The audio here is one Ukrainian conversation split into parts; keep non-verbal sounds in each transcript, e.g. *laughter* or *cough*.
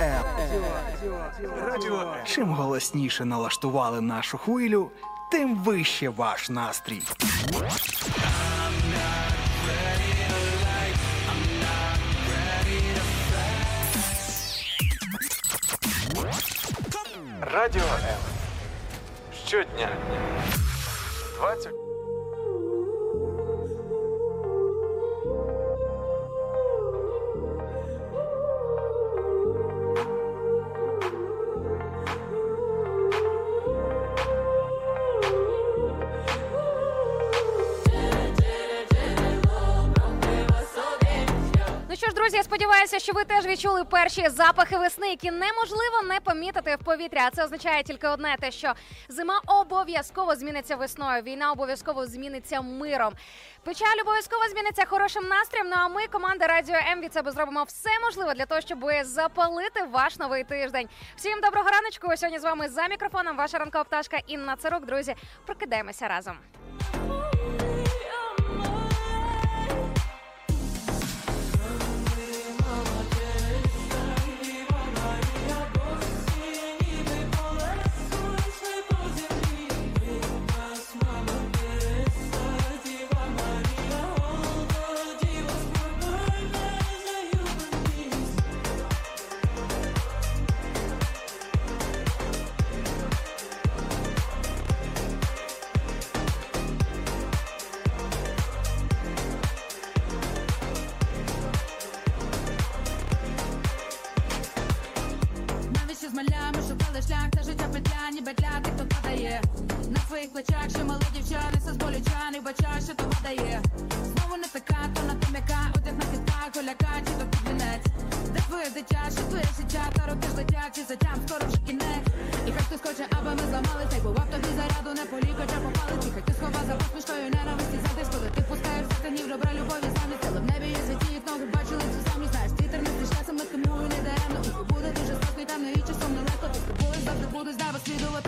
М. Чим голосніше налаштували нашу хвилю, тим вище ваш настрій. Радіо М. Щодня. 20 сподіваюся, що ви теж відчули перші запахи весни, які неможливо не помітити в повітрі. А це означає тільки одне: те, що зима обов'язково зміниться весною. Війна обов'язково зміниться миром. Печаль обов'язково зміниться хорошим настроєм. Ну а ми, команда Радіо М, від себе зробимо все можливе для того, щоб запалити ваш новий тиждень. Всім доброго раночку. Сьогодні з вами за мікрофоном ваша ранкова пташка Інна Царук. Друзі, прокидаємося разом. Тобою завжди будуть з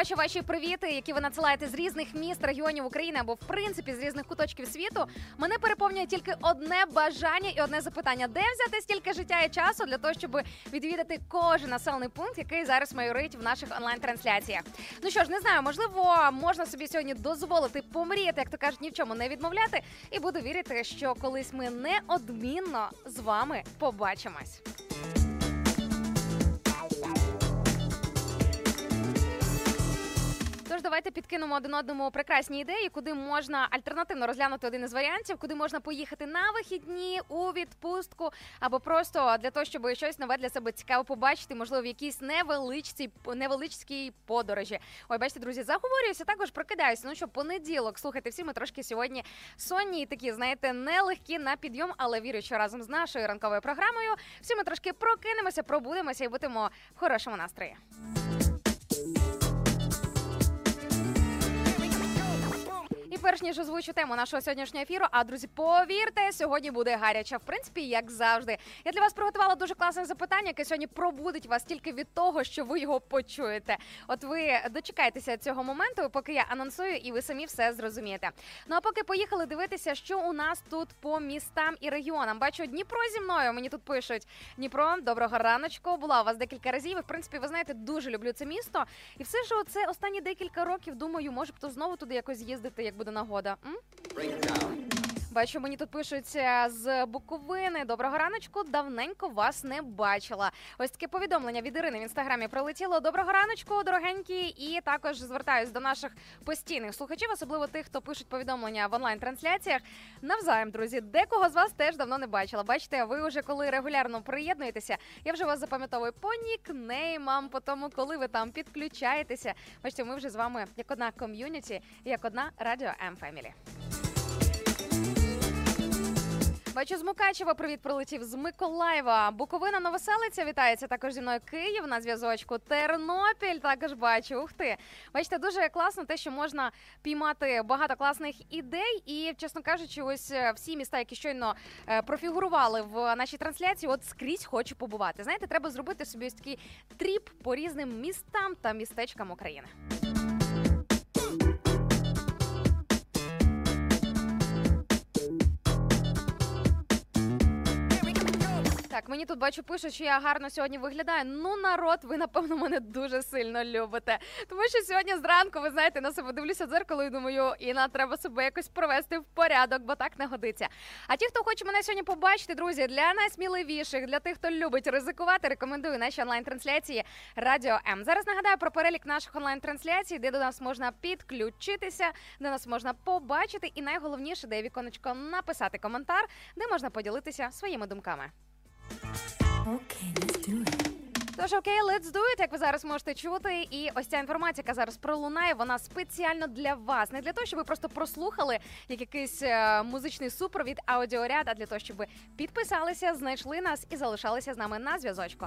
Бачу ваші привіти, які ви надсилаєте з різних міст, регіонів України або в принципі з різних куточків світу, мене переповнює тільки одне бажання і одне запитання: де взяти стільки життя і часу для того, щоб відвідати кожен населений пункт, який зараз майорить в наших онлайн-трансляціях. Ну що ж, не знаю, можливо, можна собі сьогодні дозволити помріяти, як то кажуть, ні в чому не відмовляти, і буду вірити, що колись ми неодмінно з вами побачимось. Тож давайте підкинемо один одному прекрасні ідеї, куди можна альтернативно розглянути один із варіантів, куди можна поїхати на вихідні у відпустку, або просто для того, щоб щось нове для себе цікаво побачити, можливо, в якійсь невеличкій невеличкій подорожі. Ой, бачите, друзі, заговорююся, також прокидаюся. Ну що, понеділок, слухайте, всі ми трошки сьогодні сонні і такі, знаєте, нелегкі на підйом, але вірю, що разом з нашою ранковою програмою всі ми трошки прокинемося, пробудемося і будемо в хорошому настрої. Перш ніж озвучу тему нашого сьогоднішнього ефіру, а друзі, повірте, сьогодні буде гаряча. В принципі, як завжди. Я для вас приготувала дуже класне запитання, яке сьогодні пробудить вас тільки від того, що ви його почуєте. От ви дочекаєтеся цього моменту, поки я анонсую, і ви самі все зрозумієте. Ну а поки поїхали дивитися, що у нас тут по містам і регіонам. Бачу Дніпро зі мною. Мені тут пишуть Дніпро, доброго раночку. Була у вас декілька разів. І, в принципі, ви знаєте, дуже люблю це місто. І все ж це останні декілька років. Думаю, може б то знову туди якось їздити, як буде нагода. М? Бачу, мені тут пишуть е, з Буковини. Доброго раночку. Давненько вас не бачила. Ось таке повідомлення від Ірини в інстаграмі прилетіло. Доброго раночку, дорогенькі. І також звертаюсь до наших постійних слухачів, особливо тих, хто пишуть повідомлення в онлайн-трансляціях. Навзаєм, друзі, декого з вас теж давно не бачила. Бачите, ви вже коли регулярно приєднуєтеся, я вже вас запам'ятовую по нікнеймам, по тому, коли ви там підключаєтеся. Бачите, ми вже з вами як одна ком'юніті, як одна радіо М Фемілі. Бачу з Мукачева. Привіт, прилетів з Миколаєва. Буковина Новоселиця вітається також зі мною Київ на зв'язочку. Тернопіль також бачу. Ух ти. Бачите, дуже класно те, що можна піймати багато класних ідей. І, чесно кажучи, ось е, всі міста, які щойно е, профігурували в нашій трансляції, от скрізь хочу побувати. Знаєте, треба зробити собі ось такий тріп по різним містам та містечкам України. Так, мені тут бачу, пишуть, що я гарно сьогодні виглядаю. Ну, народ, ви напевно мене дуже сильно любите. Тому що сьогодні зранку, ви знаєте, на себе дивлюся в дзеркало і думаю, Іна, треба себе якось провести в порядок, бо так не годиться. А ті, хто хоче мене сьогодні побачити, друзі, для найсміливіших, для тих, хто любить ризикувати, рекомендую наші онлайн-трансляції Радіо М. Зараз нагадаю про перелік наших онлайн-трансляцій, де до нас можна підключитися, де нас можна побачити, і найголовніше, де віконечко написати коментар, де можна поділитися своїми думками. Тож окей, let's do it, як ви зараз можете чути. І ось ця інформація, яка зараз пролунає, вона спеціально для вас. Не для того, щоб ви просто прослухали як якийсь е, музичний супровід, аудіоряд, а для того, щоб ви підписалися, знайшли нас і залишалися з нами на зв'язочку.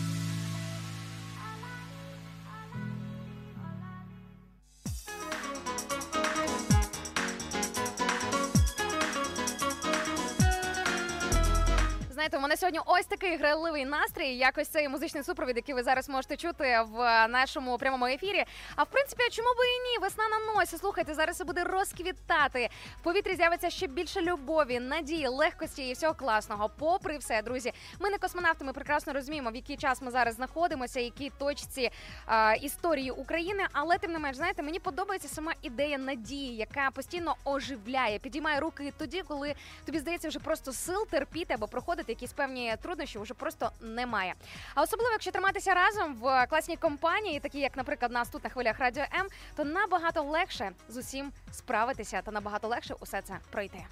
Знаєте, у мене сьогодні ось такий грайливий настрій. Якось цей музичний супровід, який ви зараз можете чути в нашому прямому ефірі. А в принципі, чому би і ні? Весна на носі. Слухайте, зараз це буде розквітати. В повітрі з'явиться ще більше любові, надії, легкості і всього класного. Попри все, друзі, ми не космонавти. Ми прекрасно розуміємо, в який час ми зараз знаходимося, якій точці а, історії України. Але тим не менш, знаєте, мені подобається сама ідея надії, яка постійно оживляє, підіймає руки тоді, коли тобі здається, вже просто сил терпіти або проходити якісь певні труднощі, вже просто немає. А особливо, якщо триматися разом в класній компанії, такі як, наприклад, нас тут на хвилях радіо М, то набагато легше з усім справитися та набагато легше усе це пройти.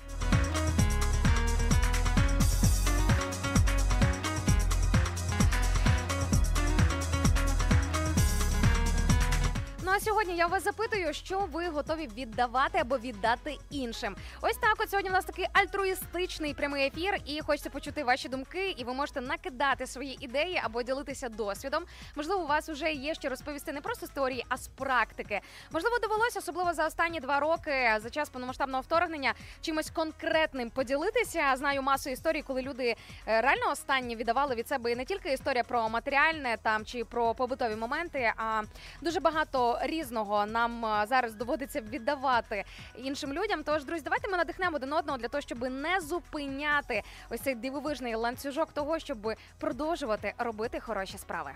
Ну а сьогодні я вас запитую, що ви готові віддавати або віддати іншим. Ось так. От сьогодні у нас такий альтруїстичний прямий ефір, і хочеться почути ваші думки, і ви можете накидати свої ідеї або ділитися досвідом. Можливо, у вас вже є що розповісти не просто з теорії, а з практики. Можливо, довелося, особливо за останні два роки, за час повномасштабного вторгнення, чимось конкретним поділитися. Знаю масу історій, коли люди е, реально останні віддавали від себе і не тільки історія про матеріальне там чи про побутові моменти, а дуже багато різного нам е, зараз доводиться віддавати іншим людям. Тож, друзі, давайте ми надихнемо один одного для того, щоб не зупиняти ось цей дивовижний ланцюжок того, щоб продовжувати робити хороші справи.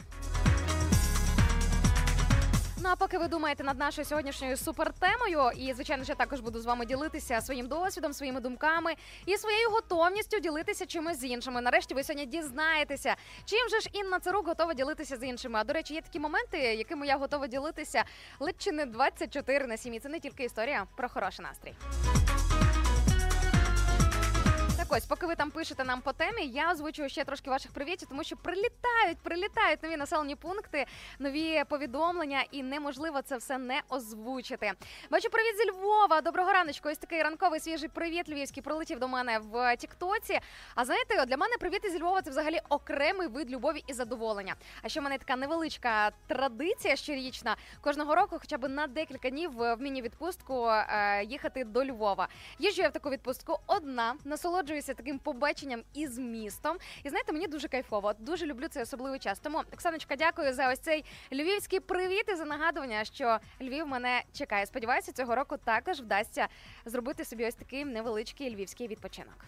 Ну а поки ви думаєте над нашою сьогоднішньою супертемою, і звичайно ж я також буду з вами ділитися своїм досвідом, своїми думками і своєю готовністю ділитися чимось з іншими. Нарешті ви сьогодні дізнаєтеся, чим же ж Інна Царук готова ділитися з іншими. А до речі, є такі моменти, якими я готова ділитися ледь чи не 24 на 7. Це не тільки історія про хороший настрій. Ось, поки ви там пишете нам по темі, я озвучую ще трошки ваших привітів, тому що прилітають, прилітають нові населені пункти, нові повідомлення, і неможливо це все не озвучити. Бачу, привіт зі Львова. Доброго раночку. Ось такий ранковий свіжий привіт львівський прилетів до мене в Тіктоці. А знаєте, для мене привіт із Львова це взагалі окремий вид любові і задоволення. А ще в мене така невеличка традиція щорічна кожного року, хоча б на декілька днів в міні-відпустку е, їхати до Львова. Їжджу я в таку відпустку одна, насолоджуюся таким побаченням із містом. І знаєте, мені дуже кайфово. Дуже люблю цей особливий час. Тому Оксаночка, дякую за ось цей львівський привіт і за нагадування, що Львів мене чекає. Сподіваюся, цього року також вдасться зробити собі ось такий невеличкий львівський відпочинок.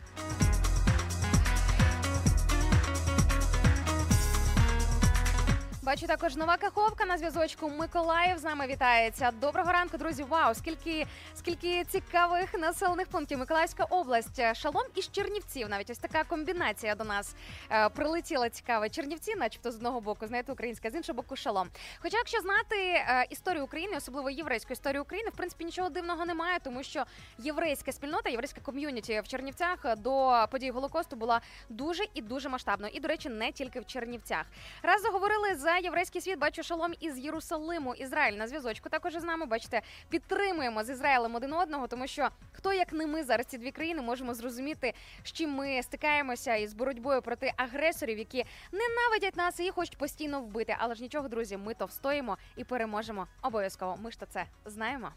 Бачу також нова каховка на зв'язочку. Миколаїв з нами вітається. Доброго ранку, друзі. Вау! Скільки скільки цікавих населених пунктів. Миколаївська область, шалом із Чернівців. Навіть ось така комбінація до нас е, прилетіла цікава. Чернівці, начебто, з одного боку, знаєте, українська, з іншого боку, шалом. Хоча, якщо знати е, історію України, особливо єврейську історію України, в принципі, нічого дивного немає, тому що єврейська спільнота, єврейська ком'юніті в Чернівцях до подій Голокосту була дуже і дуже масштабною. І, до речі, не тільки в Чернівцях. Раз заговорили за єврейський світ. Бачу шалом із Єрусалиму. Ізраїль на зв'язочку також із нами. Бачите, підтримуємо з Ізраїлем один одного, тому що хто як не ми зараз ці дві країни можемо зрозуміти, з чим ми стикаємося із боротьбою проти агресорів, які ненавидять нас і хочуть постійно вбити. Але ж нічого, друзі, ми то встоїмо і переможемо обов'язково. Ми ж то це знаємо.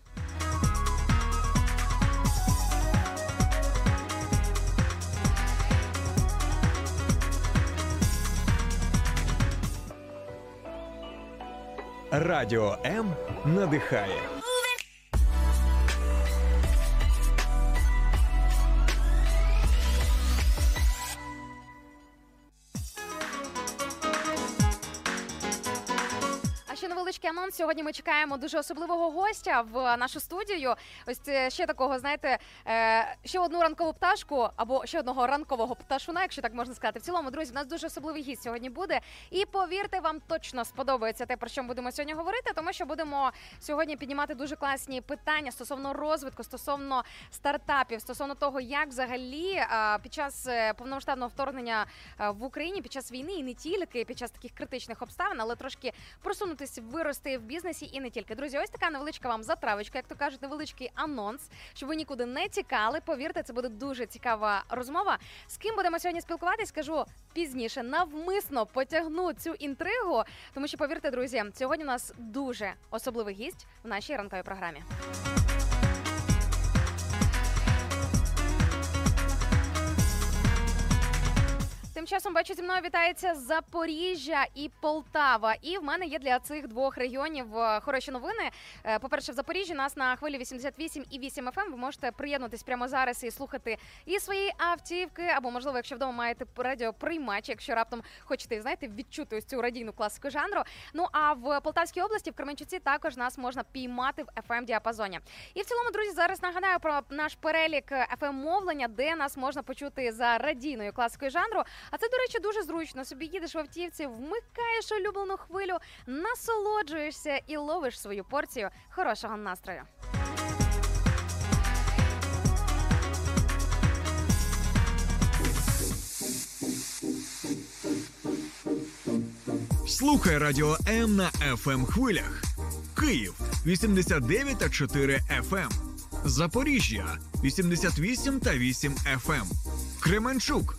Радіо М надихає. Невеличкий анонс. Сьогодні ми чекаємо дуже особливого гостя в нашу студію. Ось це ще такого, знаєте, е, ще одну ранкову пташку або ще одного ранкового пташуна, якщо так можна сказати. В цілому, друзі, в нас дуже особливий гість сьогодні буде. І повірте, вам точно сподобається те, про що ми будемо сьогодні говорити, тому що будемо сьогодні піднімати дуже класні питання стосовно розвитку, стосовно стартапів, стосовно того, як взагалі е, під час е, повномасштабного вторгнення е, в Україні, під час війни і не тільки під час таких критичних обставин, але трошки просунутися, вирости в бізнесі і не тільки. Друзі, ось така невеличка вам затравочка, як то кажуть, невеличкий анонс, щоб ви нікуди не тікали. Повірте, це буде дуже цікава розмова. З ким будемо сьогодні спілкуватись, скажу пізніше. Навмисно потягну цю інтригу, тому що повірте, друзі, сьогодні у нас дуже особливий гість в нашій ранковій програмі. Тим часом бачу зі мною вітається Запоріжжя і Полтава. І в мене є для цих двох регіонів е, хороші новини. Е, По-перше, в Запоріжжі нас на хвилі 88 і 8 FM. Ви можете приєднатись прямо зараз і слухати і свої автівки, або можливо, якщо вдома маєте радіоприймач, якщо раптом хочете знаєте, відчути ось цю радійну класику жанру. Ну а в Полтавській області в Кременчуці також нас можна піймати в fm діапазоні. І в цілому, друзі, зараз нагадаю про наш перелік fm мовлення, де нас можна почути за радійною класикою жанру. А це, до речі, дуже зручно. Собі їдеш в автівці, вмикаєш улюблену хвилю, насолоджуєшся і ловиш свою порцію хорошого настрою. Слухай Радіо М на fm хвилях. Київ 89 та 4 FM. Запоріжжя 88 та 8 FM. Кременчук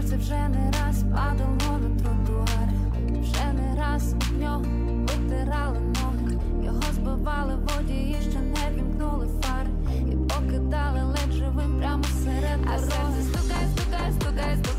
Серце вже не раз падало на тротуар, вже не раз у нього витирали ноги, його збивали водії, ще не вімкнули фар, і покидали ледь живим прямо серед дороги. А серце стукає, стукає, стукає, стукає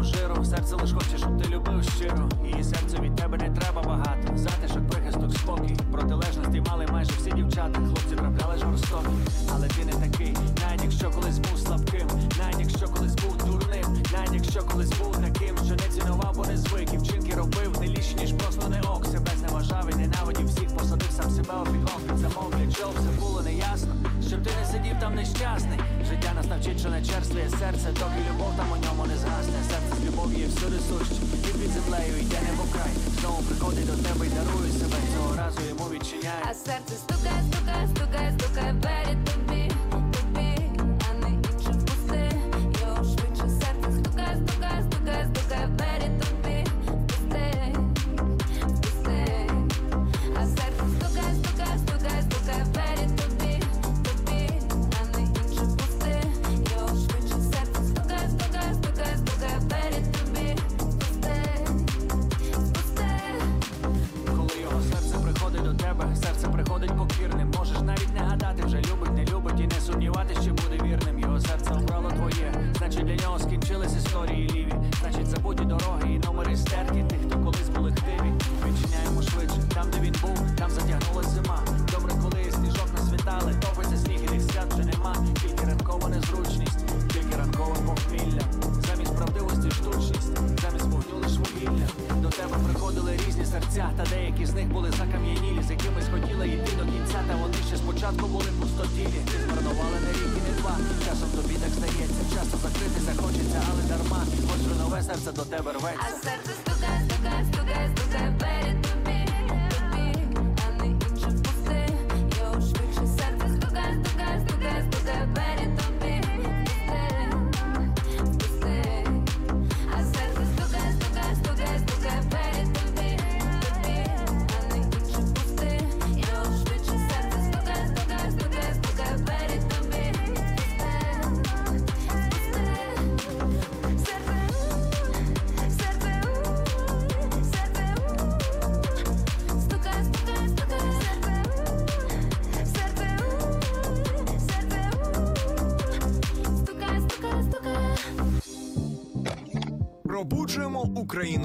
матеріального жиру. Серце лиш хоче, щоб ти любив щиро. Її серцю від тебе не треба багато. Затишок, прихисток, спокій. Протилежності мали майже всі дівчата. Хлопці трапляли жорстокі, але ти не такий. Навіть якщо колись був слабким, навіть якщо колись був дурним, навіть якщо колись був таким, що не цінував, бо не звик. І вчинки робив не ліч, ніж просто не ок. Себе зневажав і ненавидів всіх, посадив сам себе підлог під замок, все було там нещасний. Життя нас навчить, що не черствує серце, доки любов там у ньому не згасне. Серце з любов'ю всюди суще. І під землею йде не край. Знову приходить до тебе і дарує себе. Цього разу йому відчиняє. А серце стукає, стукає, стукає, стукає перед тобі, історії ліві. Значить, забуті дороги і номери стерті тих, хто колись були хтиві. Відчиняємо швидше, там, де він був, там затягнулась зима. Добре, коли сніжок насвітали, топиться сніг і тих свят вже нема. Тільки ранкова незручність, тільки ранкове похмілля. Замість правдивості штучність, замість вогню лиш вугілля. До тебе приходили різні серця, та деякі з них були закам'янілі, з якимись хотіли йти до кінця, та вони ще спочатку були пустотілі. Змарнували не рік і не два. Часом здається, часто закрити захочеться, але дарма. Хоч нове серце до тебе рветься.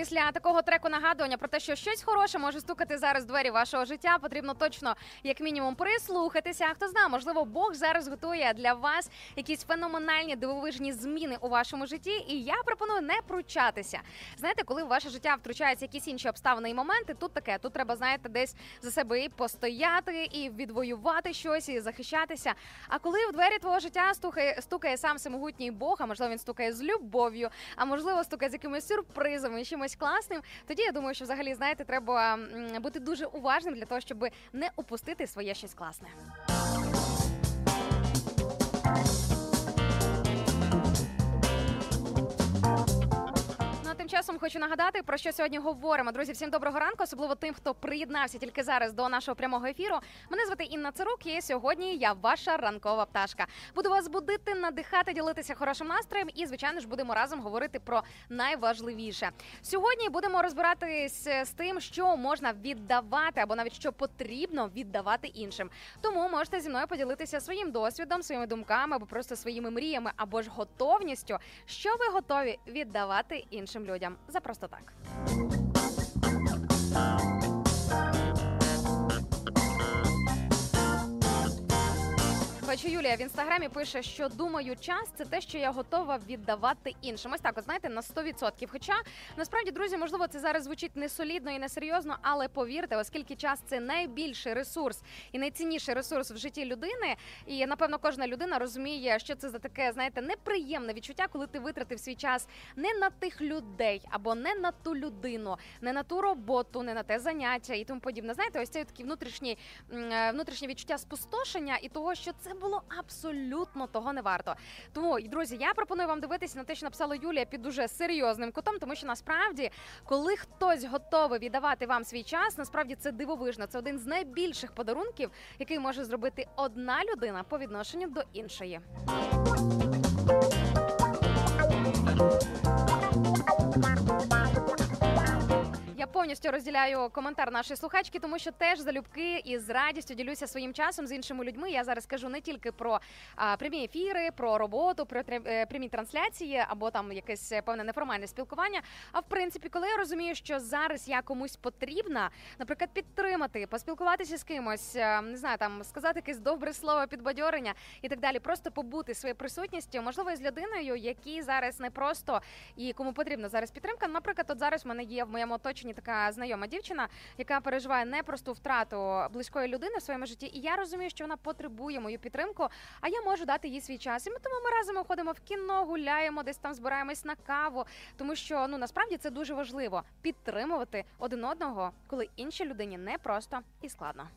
Після такого треку нагадування про те, що щось хороше може стукати зараз в двері вашого життя, потрібно точно як мінімум прислухатися. Хто знає, можливо, Бог зараз готує для вас якісь феноменальні дивовижні зміни у вашому житті. І я пропоную не пручатися. Знаєте, коли в ваше життя втручаються якісь інші обставини і моменти, тут таке, тут треба, знаєте, десь за себе і постояти, і відвоювати щось, і захищатися. А коли в двері твого життя стукає, стукає сам всемогутній Бог, а можливо він стукає з любов'ю, а можливо стукає з якимись сюрпризами, чимось класним. Тоді я думаю, що взагалі знаєте, треба бути дуже уважним для того, щоб не упустити своє щось класне. Часом хочу нагадати про що сьогодні говоримо. Друзі, всім доброго ранку, особливо тим, хто приєднався тільки зараз до нашого прямого ефіру. Мене звати Інна Цирук, і сьогодні я ваша ранкова пташка. Буду вас будити, надихати, ділитися хорошим настроєм, і звичайно ж будемо разом говорити про найважливіше. Сьогодні будемо розбиратись з тим, що можна віддавати, або навіть що потрібно віддавати іншим. Тому можете зі мною поділитися своїм досвідом, своїми думками або просто своїми мріями, або ж готовністю, що ви готові віддавати іншим людям за просто так. Бачу, Юлія в інстаграмі пише, що думаю, час це те, що я готова віддавати іншим. Ось так, от знаєте, на 100%. Хоча насправді, друзі, можливо, це зараз звучить не солідно і не серйозно, але повірте, оскільки час це найбільший ресурс і найцінніший ресурс в житті людини. І напевно кожна людина розуміє, що це за таке, знаєте, неприємне відчуття, коли ти витратив свій час не на тих людей або не на ту людину, не на ту роботу, не на те заняття і тому подібне. Знаєте, ось цей такий внутрішній е, внутрішнє відчуття спустошення і того, що це було абсолютно того не варто. Тому, друзі, я пропоную вам дивитися на те, що написала Юлія під дуже серйозним кутом, тому що насправді, коли хтось готовий віддавати вам свій час, насправді це дивовижно. Це один з найбільших подарунків, який може зробити одна людина по відношенню до іншої. Я повністю розділяю коментар нашої слухачки, тому що теж залюбки і з радістю ділюся своїм часом з іншими людьми. Я зараз кажу не тільки про а, прямі ефіри, про роботу, про е, прямі трансляції або там якесь певне неформальне спілкування. А в принципі, коли я розумію, що зараз я комусь потрібна, наприклад, підтримати, поспілкуватися з кимось, е, не знаю, там сказати якесь добре слово, підбадьорення і так далі, просто побути своєю присутністю, можливо, з людиною, якій зараз не просто і кому потрібна зараз підтримка. Наприклад, от зараз в мене є в моєму оточенні така знайома дівчина, яка переживає непросту втрату близької людини в своєму житті, і я розумію, що вона потребує мою підтримку, а я можу дати їй свій час. І ми тому ми разом ходимо в кіно, гуляємо, десь там збираємось на каву, тому що ну насправді це дуже важливо підтримувати один одного, коли іншій людині не просто і складно.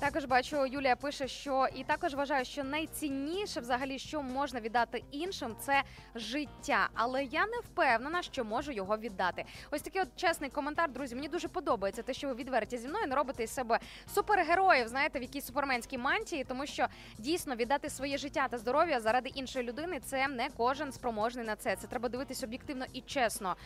Також бачу, Юлія пише, що і також вважаю, що найцінніше, взагалі, що можна віддати іншим, це життя. Але я не впевнена, що можу його віддати. Ось такий от чесний коментар, друзі. Мені дуже подобається те, що ви відверті зі мною не робите із себе супергероїв, знаєте, в якійсь суперменській мантії, тому що дійсно віддати своє життя та здоров'я заради іншої людини це не кожен спроможний на це. Це треба дивитись об'єктивно і чесно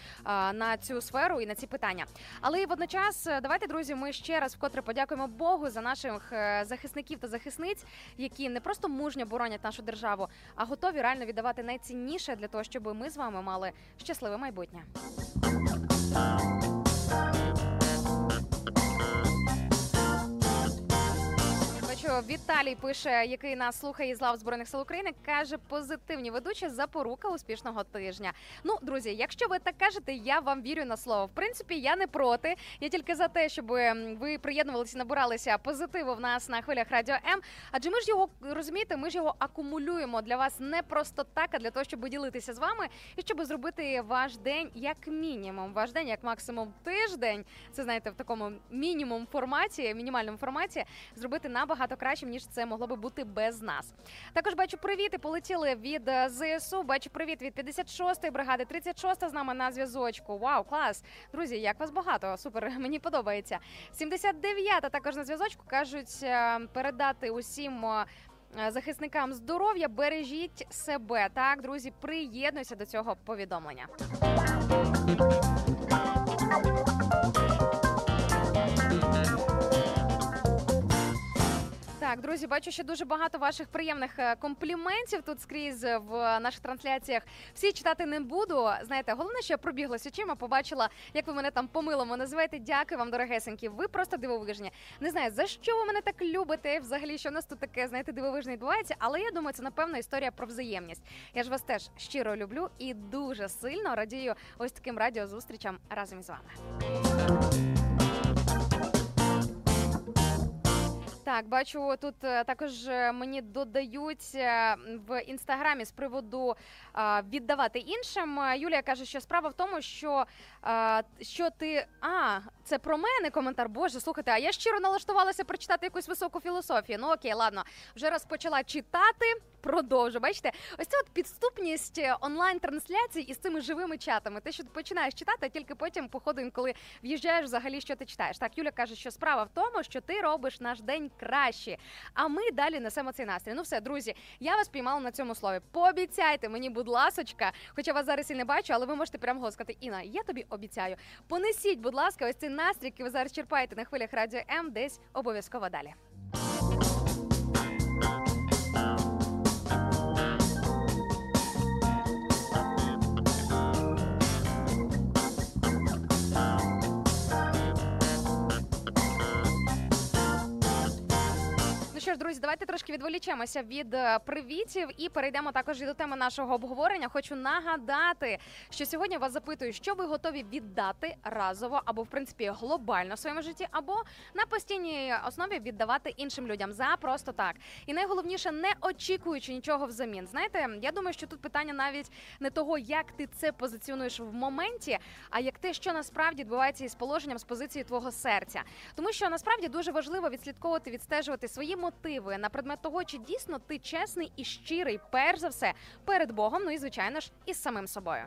на цю сферу і на ці питання. Але і водночас, е, давайте, друзі, ми ще раз вкотре подякуємо Богу за наших е, захисників та захисниць, які не просто мужньо боронять нашу державу, а готові реально віддавати найцінніше для того, щоб ми з вами мали щасливе майбутнє. Бачу, Віталій пише, який нас слухає із лав збройних сил України, каже позитивні ведучі запорука успішного тижня. Ну, друзі, якщо ви так кажете, я вам вірю на слово. В принципі, я не проти. Я тільки за те, щоб ви приєднувалися, набиралися позитиву в нас на хвилях радіо М. Адже ми ж його розумієте, ми ж його акумулюємо для вас не просто так, а для того, щоб ділитися з вами і щоб зробити ваш день як мінімум, ваш день як максимум тиждень. Це знаєте, в такому мінімум форматі, мінімальному форматі, зробити набагато кращим, ніж це могло би бути без нас. Також бачу привіти, полетіли від е, ЗСУ. Бачу привіт від 56-ї бригади, 36-та з нами на зв'язочку. Вау, клас! Друзі, як вас багато, супер, *laughs* мені подобається. 79-та також на зв'язочку кажуть е, передати усім. е, Захисникам здоров'я бережіть себе. Так, друзі, приєднуйся до цього повідомлення. Так, друзі, бачу, що дуже багато ваших приємних е, компліментів тут скрізь в наших трансляціях. Всі читати не буду. Знаєте, головне, що я пробіглась очима, побачила, як ви мене там по-милому називаєте. Дякую вам, дорогесенькі. Ви просто дивовижні. Не знаю, за що ви мене так любите. Взагалі, що в нас тут таке, знаєте, дивовижне відбувається. Але я думаю, це напевно історія про взаємність. Я ж вас теж щиро люблю і дуже сильно радію ось таким радіозустрічам разом із вами. Так, бачу, тут е, також е, мені додають е, в інстаграмі з приводу віддавати іншим. Юлія каже, що справа в тому, що, що ти. А, це про мене коментар. Боже, слухайте, а я щиро налаштувалася прочитати якусь високу філософію. Ну окей, ладно, вже раз почала читати. Продовжу, бачите, ось ця от підступність онлайн-трансляцій із цими живими чатами. Те, що починаєш читати, а тільки потім, по ходу, інколи в'їжджаєш взагалі, що ти читаєш. Так, Юля каже, що справа в тому, що ти робиш наш день краще. А ми далі несемо цей настрій. Ну все, друзі, я вас піймала на цьому слові. Пообіцяйте мені, будь ласочка, хоча вас зараз і не бачу, але ви можете прямо голос сказати, Інна, я тобі обіцяю. Понесіть, будь ласка, ось цей настрій, який ви зараз черпаєте на хвилях радіо М, десь обов'язково далі. Що ж, друзі. давайте трошки відволічемося від е, привітів і перейдемо також і до теми нашого обговорення. Хочу нагадати, що сьогодні вас запитую, що ви готові віддати разово або в принципі глобально в своєму житті, або на постійній основі віддавати іншим людям за просто так. І найголовніше, не очікуючи нічого взамін. Знаєте, я думаю, що тут питання навіть не того, як ти це позиціонуєш в моменті, а як те, що насправді відбувається із положенням з позиції твого серця. Тому що насправді дуже важливо відслідковувати, відстежувати свої мотиви на предмет того, чи дійсно ти чесний і щирий, перш за все, перед Богом, ну і звичайно ж із самим собою.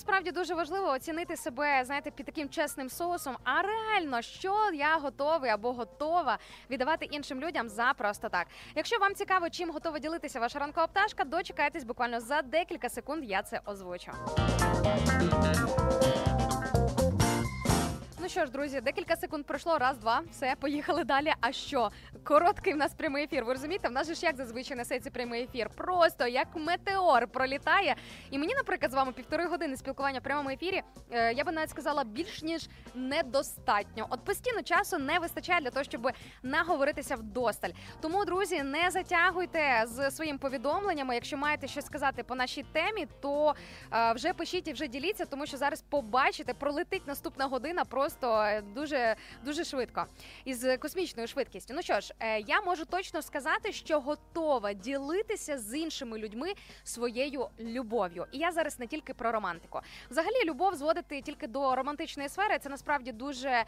Насправді дуже важливо оцінити себе, знаєте, під таким чесним соусом. А реально, що я готовий або готова віддавати іншим людям за просто так. Якщо вам цікаво, чим готова ділитися ваша ранкова пташка, дочекайтесь буквально за декілька секунд. Я це озвучу. Ну що ж, друзі, декілька секунд пройшло. Раз, два, все, поїхали далі. А що? Короткий в нас прямий ефір. Ви розумієте? В нас же ж як зазвичай несеться прямий ефір. Просто як метеор пролітає. І мені, наприклад, з вами півтори години спілкування в прямому ефірі. е, я би навіть сказала більш ніж недостатньо. От постійно часу не вистачає для того, щоб наговоритися вдосталь. Тому, друзі, не затягуйте з своїм повідомленнями. Якщо маєте щось сказати по нашій темі, то е, вже пишіть і вже діліться, тому що зараз побачите, пролетить наступна година просто е, дуже дуже швидко із космічною швидкістю. Ну що ж, е, я можу точно сказати, що готова ділитися з іншими людьми своєю любов'ю. І я зараз не тільки про романтику. Взагалі, любов зводити тільки до романтичної сфери це насправді дуже,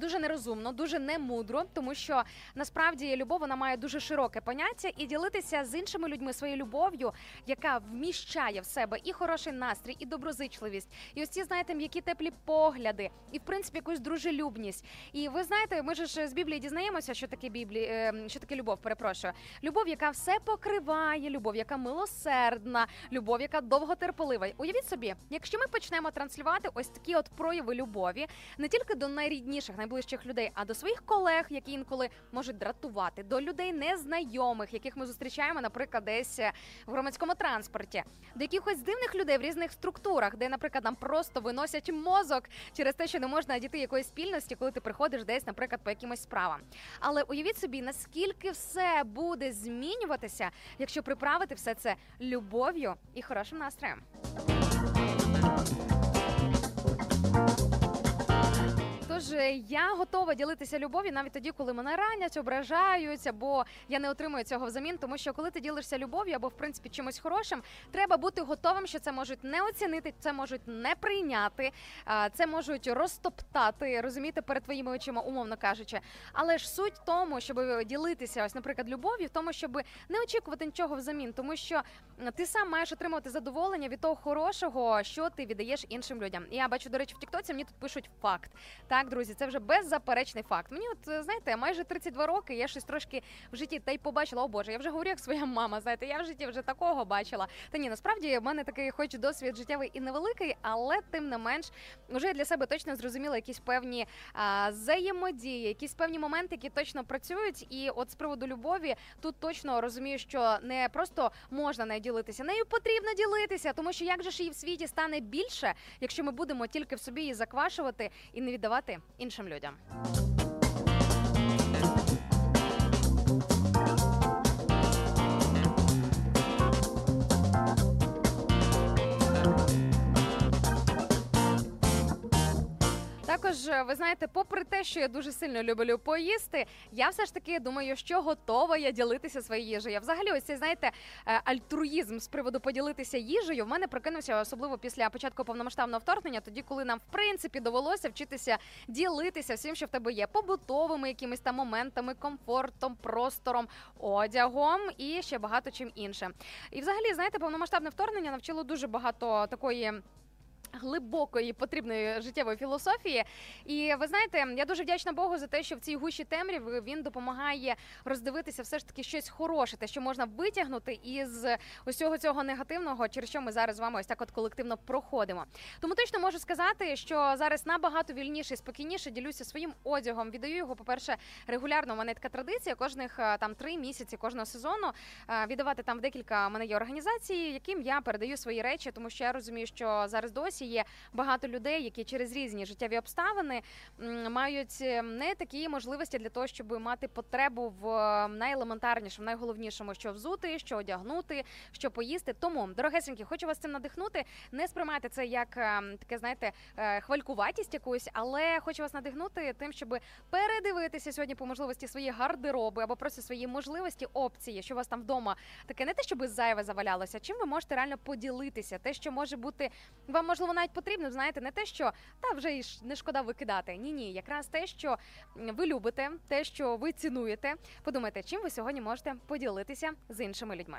дуже нерозумно, дуже немудро, тому що насправді любов вона має дуже широке поняття, і ділитися з іншими людьми своєю любов'ю, яка вміщає в себе і хороший настрій, і доброзичливість, і ось ці знаєте, м'які теплі погляди, і в принципі якусь дружелюбність. І ви знаєте, ми ж з Біблії дізнаємося, що таке Біблі, е, що таке любов. Перепрошую, любов, яка все покриває, любов, яка милосердна, любов, яка довготерпелива. Уявіть собі, якщо ми почнемо транслювати ось такі от прояви любові не тільки до найрідніших, найближчих людей, а до своїх колег, які інколи можуть дратувати, до людей незнайомих, яких ми зустрічаємо, наприклад, десь е, в громадському транспорті, до якихось дивних людей в різних структурах, де, наприклад, нам просто виносять мозок через те, що не можна дійти якоїсь спільності, коли ти приходиш десь, наприклад, по якимось справам. Але уявіть собі, наскільки все буде змінюватися, якщо приправити все це любов'ю і хорошим настроєм. Тож е, я готова ділитися любов'ю навіть тоді, коли мене ранять, ображають, або я не отримую цього взамін. Тому що коли ти ділишся любов'ю або в принципі чимось хорошим, треба бути готовим, що це можуть не оцінити, це можуть не прийняти, це можуть розтоптати, розумієте, перед твоїми очима, умовно кажучи. Але ж суть в тому, щоб ділитися, ось, наприклад, любов'ю, в тому, щоб не очікувати нічого взамін, тому що ти сам маєш отримувати задоволення від того хорошого, що ти віддаєш іншим людям. Я бачу, до речі, в Тіктоці мені тут пишуть факт. Так, друзі, це вже беззаперечний факт. Мені, от е, знаєте, майже 32 роки. Я щось трошки в житті та й побачила. О Боже, я вже говорю, як своя мама. Знаєте, я в житті вже такого бачила. Та ні, насправді в мене такий, хоч досвід життєвий і невеликий, але тим не менш, вже я для себе точно зрозуміла якісь певні а, взаємодії, якісь певні моменти, які точно працюють. І от з приводу любові тут точно розумію, що не просто можна нею ділитися, нею потрібно ділитися, тому що як же ж її в світі стане більше, якщо ми будемо тільки в собі її заквашувати і не віддавати іншим людям. Також е, ви знаєте, попри те, що я дуже сильно люблю поїсти, я все ж таки думаю, що готова я ділитися своєю їжею. Взагалі, ось цей знаєте, е, альтруїзм з приводу поділитися їжею в мене прокинувся особливо після початку повномасштабного вторгнення, тоді коли нам в принципі довелося вчитися ділитися всім, що в тебе є, побутовими якимись там моментами, комфортом, простором, одягом і ще багато чим іншим. І взагалі, знаєте, повномасштабне вторгнення навчило дуже багато такої. Глибокої потрібної життєвої філософії, і ви знаєте, я дуже вдячна Богу за те, що в цій гущі темряви він допомагає роздивитися все ж таки щось хороше, те, що можна витягнути із усього цього негативного, через що ми зараз з вами ось так от колективно проходимо. Тому точно можу сказати, що зараз набагато вільніше і спокійніше ділюся своїм одягом. Віддаю його, по-перше, регулярно. У мене така традиція кожних е, там три місяці кожного сезону е, віддавати там в декілька мене є організацій, яким я передаю свої речі, тому що я розумію, що зараз досі є багато людей, які через різні життєві обставини мають е, не такі можливості для того, щоб мати потребу в е, найелементарнішому, найголовнішому, що взути, що одягнути, що поїсти. Тому, дорогесенькі, хочу вас цим надихнути. Не сприймайте це як е, таке, знаєте, хвалькуватість якусь, але хочу вас надихнути тим, щоб передивитися сьогодні по можливості свої гардероби або просто свої можливості, опції, що у вас там вдома таке не те, щоб зайве завалялося. Чим ви можете реально поділитися? Те, що може бути вам можливо навіть потрібним, знаєте, не те, що та вже і не шкода викидати. Ні, ні, якраз те, що ви любите, те, що ви цінуєте. Подумайте, чим ви сьогодні можете поділитися з іншими людьми.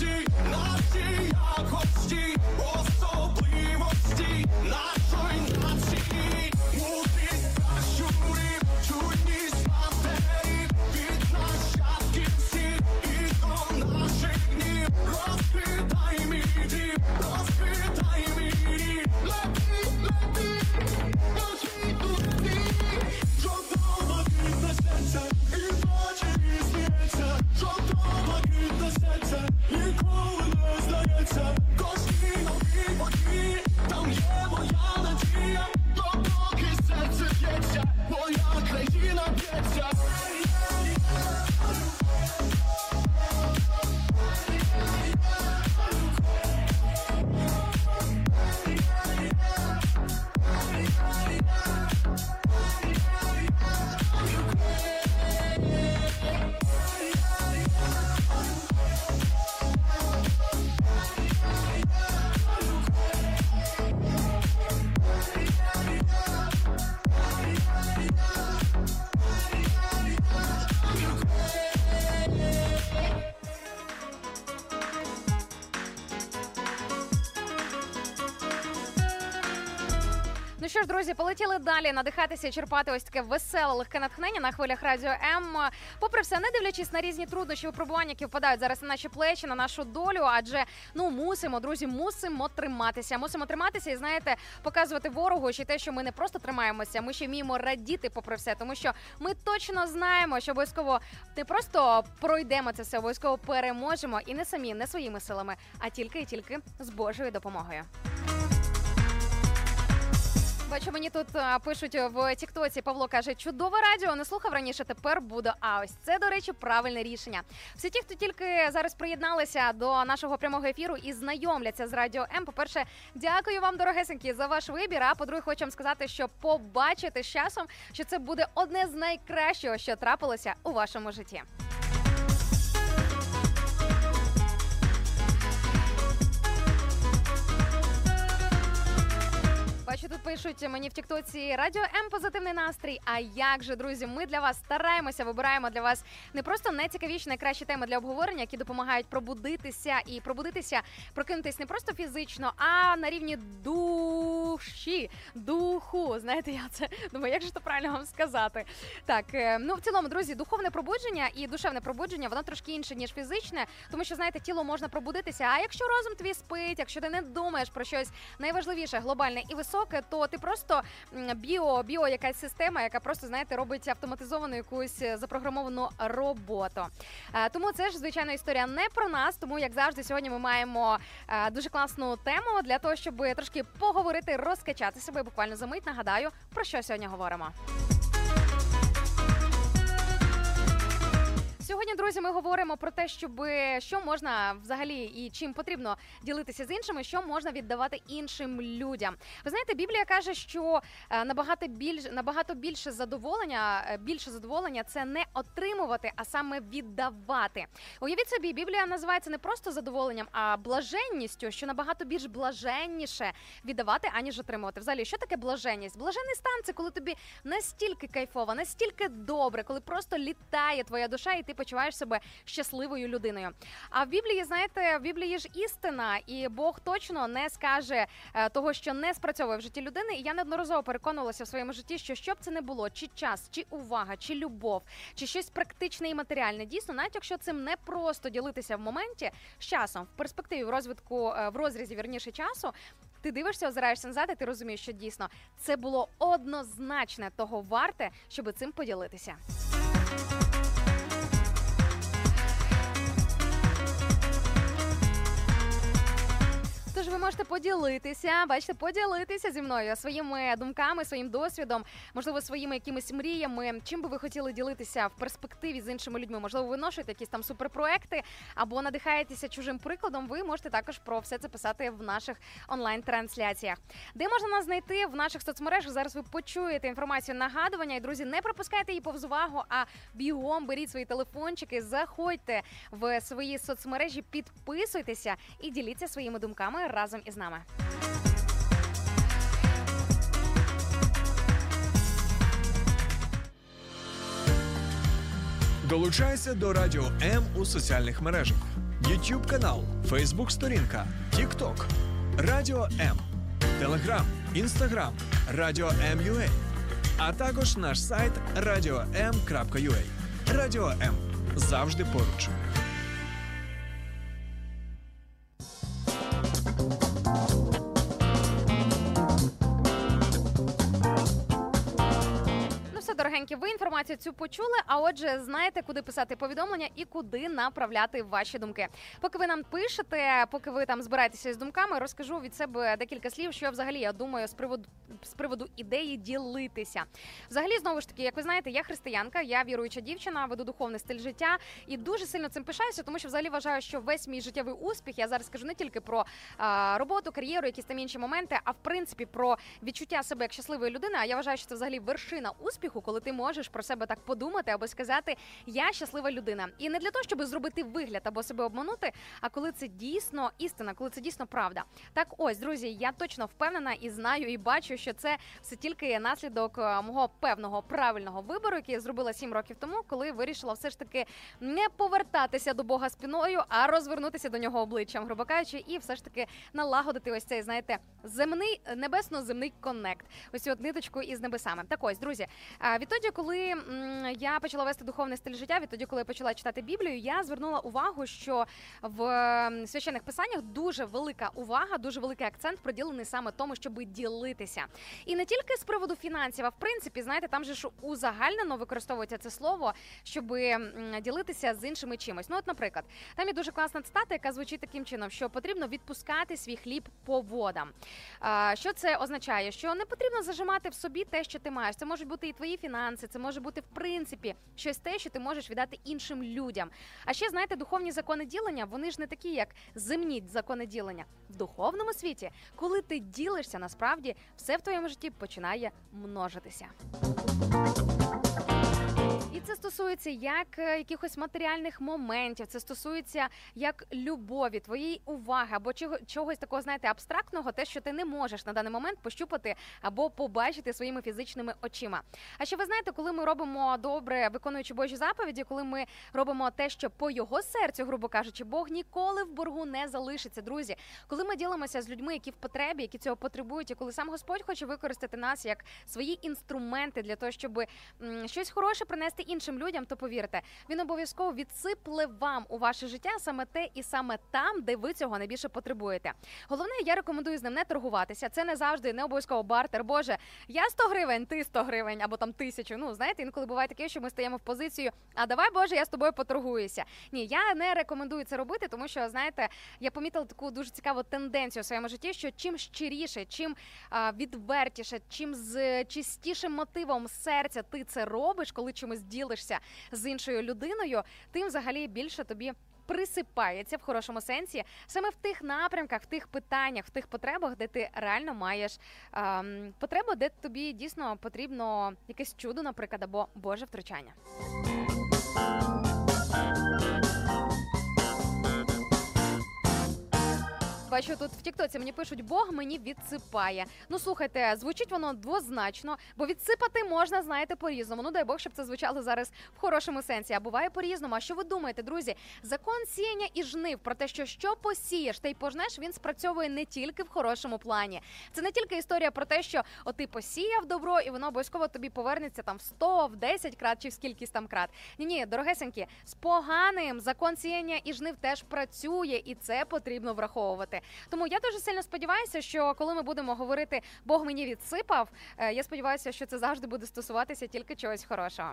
Ну полетіли далі надихатися черпати ось таке веселе легке натхнення на хвилях радіо М. Попри все, не дивлячись на різні труднощі випробування, які впадають зараз на наші плечі, на нашу долю. Адже ну мусимо, друзі, мусимо триматися. Мусимо триматися і знаєте, показувати ворогу ще те, що ми не просто тримаємося, ми ще вміємо радіти, попри все, тому що ми точно знаємо, що обов'язково не просто пройдемо це все, обов'язково переможемо і не самі, не своїми силами, а тільки і тільки з Божою допомогою. Бачу, мені тут а, пишуть в Тіктоці. Павло каже, чудове радіо, не слухав раніше. Тепер буде. А ось це, до речі, правильне рішення. Всі ті, хто тільки зараз приєдналися до нашого прямого ефіру і знайомляться з радіо М. По перше, дякую вам, дорогесенькі, за ваш вибір. А по-друге, хочу вам сказати, що побачите з часом, що це буде одне з найкращого, що трапилося у вашому житті. Бачу, тут пишуть мені в Тіктоці Радіо М позитивний настрій. А як же, друзі, ми для вас стараємося, вибираємо для вас не просто найцікавіші, найкращі теми для обговорення, які допомагають пробудитися і пробудитися, прокинутись не просто фізично, а на рівні душі, духу. Знаєте, я це думаю, як же то правильно вам сказати? Так, е, ну в цілому, друзі, духовне пробудження і душевне пробудження, воно трошки інше ніж фізичне, тому що знаєте, тіло можна пробудитися. А якщо розум твій спить, якщо ти не думаєш про щось найважливіше, глобальне і високе, то ти просто біо, біо якась система, яка просто знаєте робить автоматизовану якусь е, запрограмовану роботу. Е, Тому це ж звичайно історія не про нас. Тому як завжди, сьогодні ми маємо е, дуже класну тему для того, щоб трошки поговорити, розкачати себе. Буквально за мить нагадаю про що сьогодні говоримо. Друзі, ми говоримо про те, щоб що можна взагалі і чим потрібно ділитися з іншими, що можна віддавати іншим людям. Ви знаєте, Біблія каже, що е, набагато більш набагато більше задоволення, е, більше задоволення це не отримувати, а саме віддавати. Уявіть собі, Біблія називається не просто задоволенням, а блаженністю, що набагато більш блаженніше віддавати, аніж отримувати. Взагалі, що таке блаженність? Блаженний стан це коли тобі настільки кайфово, настільки добре, коли просто літає твоя душа, і ти почуваєш себе щасливою людиною. А в Біблії, знаєте, в Біблії ж істина, і Бог точно не скаже е, того, що не спрацьовує в житті людини. І я неодноразово переконувалася в своєму житті, що що б це не було, чи час, чи увага, чи любов, чи щось практичне і матеріальне. Дійсно, навіть якщо цим не просто ділитися в моменті з часом, в перспективі в розвитку е, в розрізі вірніше часу. Ти дивишся, озираєшся назад, і ти розумієш, що дійсно це було однозначне того варте, щоб цим поділитися. Тож ви можете поділитися, бачите, поділитися зі мною своїми думками, своїм досвідом, можливо, своїми якимись мріями. Чим би ви хотіли ділитися в перспективі з іншими людьми? Можливо, ви ношуєте якісь там суперпроекти або надихаєтеся чужим прикладом. Ви можете також про все це писати в наших онлайн-трансляціях. Де можна нас знайти в наших соцмережах? Зараз ви почуєте інформацію нагадування. І друзі, не пропускайте її повз увагу, а бігом беріть свої телефончики, заходьте в свої соцмережі, підписуйтеся і діліться своїми думками разом із нами. Долучайся до Радіо М у соціальних мережах: YouTube канал, Facebook сторінка, TikTok, Радіо М, Телеграм, Інстаграм, Радіо М.Ua, а також наш сайт radio.m.ua. Радіо М завжди поруч. Дорогенькі, ви інформацію цю почули. А отже, знаєте, куди писати повідомлення і куди направляти ваші думки. Поки ви нам пишете, поки ви там збираєтеся з думками, розкажу від себе декілька слів, що я взагалі я думаю з приводу з приводу ідеї ділитися. Взагалі, знову ж таки, як ви знаєте, я християнка, я віруюча дівчина, веду духовний стиль життя і дуже сильно цим пишаюся, тому що взагалі вважаю, що весь мій життєвий успіх я зараз скажу не тільки про а, роботу, кар'єру, якісь там інші моменти, а в принципі про відчуття себе як щасливої людини. А я вважаю, що це взагалі вершина успіху, коли ти можеш про себе так подумати або сказати Я щаслива людина. І не для того, щоб зробити вигляд або себе обманути, а коли це дійсно істина, коли це дійсно правда. Так, ось, друзі, я точно впевнена і знаю, і бачу, що це все тільки наслідок е, мого певного правильного вибору, який я зробила сім років тому, коли вирішила все ж таки не повертатися до Бога спиною, а розвернутися до нього обличчям, грубо кажучи, і все ж таки налагодити ось цей, знаєте, земний небесно-земний connect. Ось от ниточку із небесами. Так ось, друзі, а, відтоді, коли я почала вести духовний стиль життя, відтоді, коли я почала читати Біблію, я звернула увагу, що в священних писаннях дуже велика увага, дуже великий акцент приділений саме тому, щоб ділитися. І не тільки з приводу фінансів, а в принципі, знаєте, там же ж узагальнено використовується це слово, щоб ділитися з іншими чимось. Ну, от, наприклад, там є дуже класна цитата, яка звучить таким чином, що потрібно відпускати свій хліб по водам. Що це означає? Що не потрібно зажимати в собі те, що ти маєш. Це можуть бути і твої фінанси, це може бути в принципі щось те, що ти можеш віддати іншим людям. А ще знаєте, духовні закони ділення, вони ж не такі, як земні закони ділення. В духовному світі, коли ти ділишся, насправді все в твоєму житті починає множитися. Це стосується як е, якихось матеріальних моментів, це стосується як любові, твоєї уваги або чого чогось такого, знаєте, абстрактного, те, що ти не можеш на даний момент пощупати або побачити своїми фізичними очима. А ще ви знаєте, коли ми робимо добре, виконуючи Божі заповіді, коли ми робимо те, що по його серцю, грубо кажучи, Бог ніколи в боргу не залишиться. Друзі, коли ми ділимося з людьми, які в потребі, які цього потребують, і коли сам Господь хоче використати нас як свої інструменти для того, щоб щось хороше принести іншим людям, то повірте, він обов'язково відсипле вам у ваше життя саме те і саме там, де ви цього найбільше потребуєте. Головне, я рекомендую з ним не торгуватися. Це не завжди не обов'язково бартер. Боже, я 100 гривень, ти 100 гривень або там тисячу. Ну знаєте, інколи буває таке, що ми стаємо в позицію. А давай, Боже, я з тобою поторгуюся. Ні, я не рекомендую це робити, тому що знаєте, я помітила таку дуже цікаву тенденцію у своєму житті, що чим щиріше, чим відвертіше, чим з чистішим мотивом серця ти це робиш, коли чимось ділишся, ділишся з іншою людиною, тим взагалі більше тобі. Присипається в хорошому сенсі саме в тих напрямках, в тих питаннях, в тих потребах, де ти реально маєш ем, потребу, де тобі дійсно потрібно якесь чудо, наприклад, або Боже втручання. Бачу, тут в Тіктоці мені пишуть, Бог мені відсипає. Ну слухайте, звучить воно двозначно, бо відсипати можна, знаєте, по-різному. Ну дай Бог, щоб це звучало зараз в хорошому сенсі. А буває по-різному. А що ви думаєте, друзі? Закон сіяння і жнив про те, що що посієш, та й пожнеш, він спрацьовує не тільки в хорошому плані. Це не тільки історія про те, що от ти посіяв добро, і воно обов'язково тобі повернеться там в 100, в 10 крат чи в скількись там крат. Ні, ні, дорогесенькі, з поганим закон сіяння і жнив теж працює, і це потрібно враховувати. Тому я дуже сильно сподіваюся, що коли ми будемо говорити Бог мені відсипав, е, я сподіваюся, що це завжди буде стосуватися тільки чогось хорошого.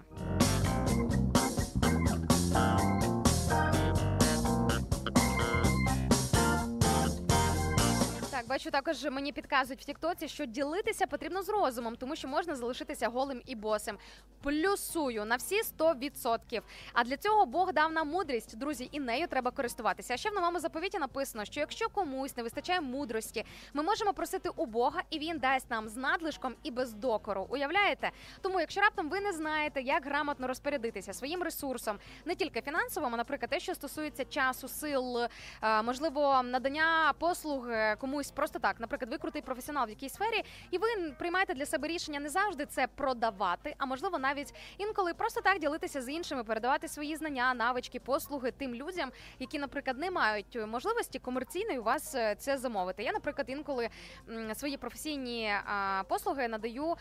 Бачу, також мені підказують в Тіктоці, що ділитися потрібно з розумом, тому що можна залишитися голим і босим. Плюсую на всі 100%. А для цього Бог дав нам мудрість, друзі, і нею треба користуватися. А ще в новому заповіті написано, що якщо комусь не вистачає мудрості, ми можемо просити у Бога, і він дасть нам з надлишком і без докору. Уявляєте? Тому, якщо раптом ви не знаєте, як грамотно розпорядитися своїм ресурсом, не тільки фінансовим, а наприклад, те, що стосується часу, сил, е, можливо, надання послуг е, комусь просто так. Наприклад, ви крутий професіонал в якійсь сфері, і ви приймаєте для себе рішення не завжди це продавати, а можливо навіть інколи просто так ділитися з іншими, передавати свої знання, навички, послуги тим людям, які, наприклад, не мають можливості комерційної вас е, це замовити. Я, наприклад, інколи свої професійні послуги надаю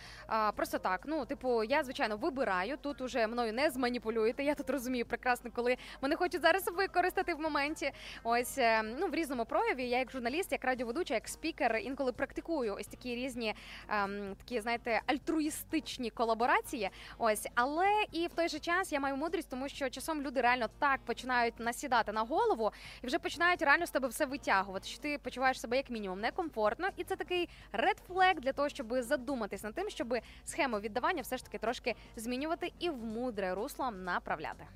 просто так. Ну, типу, я звичайно вибираю тут уже мною не зманіпулюєте. Я тут розумію прекрасно, коли мене хочуть зараз використати в моменті. Ось е, ну в різному прояві. Я як журналіст, як радіоведуча, як спікер, інколи практикую ось такі різні ем, такі, знаєте, альтруїстичні колаборації. Ось, але і в той же час я маю мудрість, тому що часом люди реально так починають насідати на голову і вже починають реально з тебе все витягувати. Що ти почуваєш себе як мінімум некомфортно, і це такий ред флег для того, щоб задуматись над тим, щоб схему віддавання все ж таки трошки змінювати і в мудре русло направляти.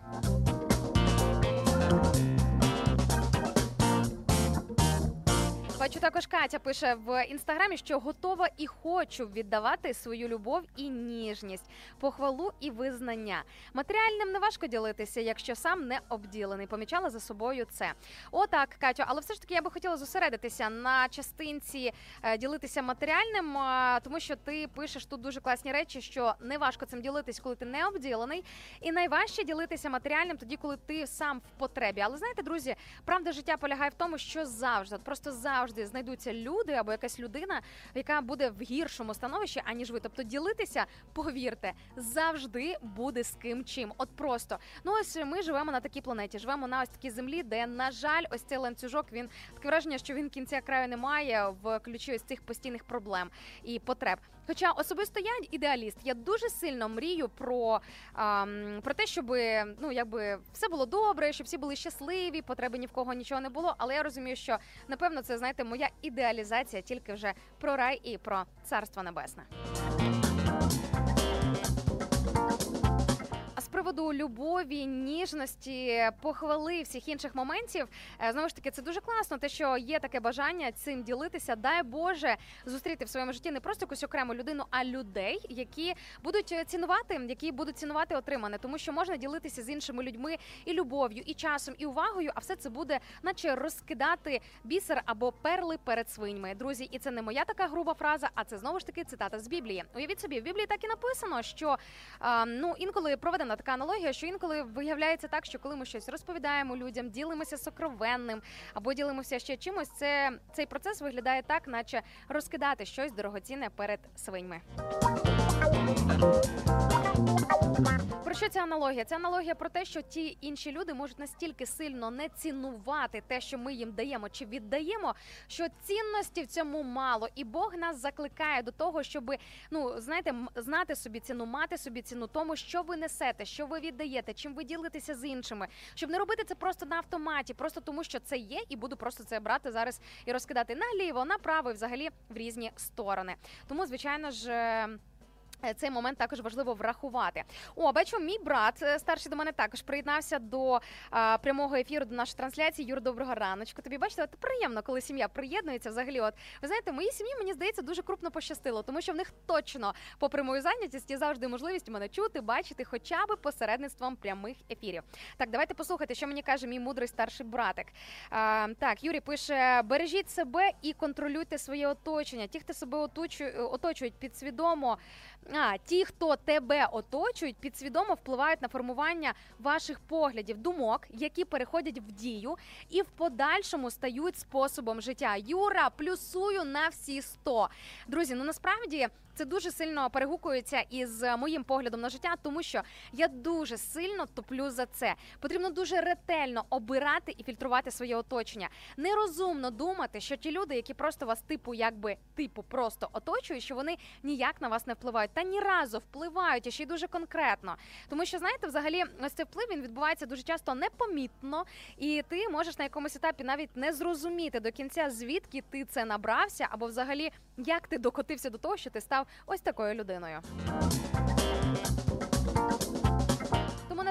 Бачу, також Катя пише в інстаграмі, що готова і хочу віддавати свою любов і ніжність, похвалу і визнання. Матеріальним не важко ділитися, якщо сам не обділений. Помічала за собою це. Отак, Катю, але все ж таки я би хотіла зосередитися на частинці е, ділитися матеріальним, е, тому що ти пишеш тут дуже класні речі, що не важко цим ділитись, коли ти не обділений, і найважче ділитися матеріальним тоді, коли ти сам в потребі. Але знаєте, друзі, правда життя полягає в тому, що завжди, просто завжди знайдуться люди або якась людина, яка буде в гіршому становищі, аніж ви. Тобто ділитися, повірте, завжди буде з ким чим. От просто ну ось ми живемо на такій планеті, живемо на ось такій землі, де на жаль, ось цей ланцюжок він таке враження, що він кінця краю немає в ключі ось цих постійних проблем і потреб. Хоча особисто я ідеаліст, я дуже сильно мрію про, ем, про те, щоб ну якби все було добре, щоб всі були щасливі, потреби ні в кого нічого не було. Але я розумію, що напевно це знаєте, моя ідеалізація тільки вже про рай і про царство небесне. Приводу любові, ніжності, похвали всіх інших моментів, е, знову ж таки, це дуже класно. Те, що є таке бажання цим ділитися, дай Боже зустріти в своєму житті не просто якусь окрему людину, а людей, які будуть цінувати, які будуть цінувати отримане, тому що можна ділитися з іншими людьми і любов'ю, і часом, і увагою, а все це буде, наче розкидати бісер або перли перед свиньми. Друзі, і це не моя така груба фраза, а це знову ж таки цитата з Біблії. Уявіть собі, в Біблії так і написано, що а, ну інколи проведена така аналогія, що інколи виявляється так, що коли ми щось розповідаємо людям, ділимося сокровенним або ділимося ще чимось, це цей процес виглядає так, наче розкидати щось дорогоцінне перед свиньми. Про що ця аналогія? Це аналогія про те, що ті інші люди можуть настільки сильно не цінувати те, що ми їм даємо чи віддаємо, що цінності в цьому мало, і Бог нас закликає до того, щоб ну знаєте, знати собі ціну, мати собі ціну тому, що ви несете, що ви віддаєте, чим ви ділитеся з іншими, щоб не робити це просто на автоматі, просто тому, що це є, і буду просто це брати зараз і розкидати наліво, направо і взагалі в різні сторони. Тому, звичайно ж. Е, Цей момент також важливо врахувати. О, бачу, мій брат е, старший до мене також приєднався до а, прямого ефіру до нашої трансляції. Юр, доброго раночку. Тобі бачите, от приємно, коли сім'я приєднується. Взагалі, от ви знаєте, моїй сім'ї мені здається дуже крупно пощастило, тому що в них точно, попри мою зайнятість, є завжди можливість мене чути, бачити, хоча б посередництвом прямих ефірів. Так, давайте послухайте, що мені каже мій мудрий старший братик. А, так, Юрій пише: бережіть себе і контролюйте своє оточення. Ті, хто себе оточують підсвідомо. А ті, хто тебе оточують, підсвідомо впливають на формування ваших поглядів, думок, які переходять в дію і в подальшому стають способом життя. Юра, плюсую на всі 100. Друзі, ну насправді. Це дуже сильно перегукується із моїм поглядом на життя, тому що я дуже сильно топлю за це. Потрібно дуже ретельно обирати і фільтрувати своє оточення. Нерозумно думати, що ті люди, які просто вас типу, якби типу, просто оточують, що вони ніяк на вас не впливають, та ні разу впливають і ще й дуже конкретно. Тому що знаєте, взагалі, ось цей вплив він відбувається дуже часто непомітно, і ти можеш на якомусь етапі навіть не зрозуміти до кінця, звідки ти це набрався, або взагалі як ти докотився до того, що ти став ось такою людиною.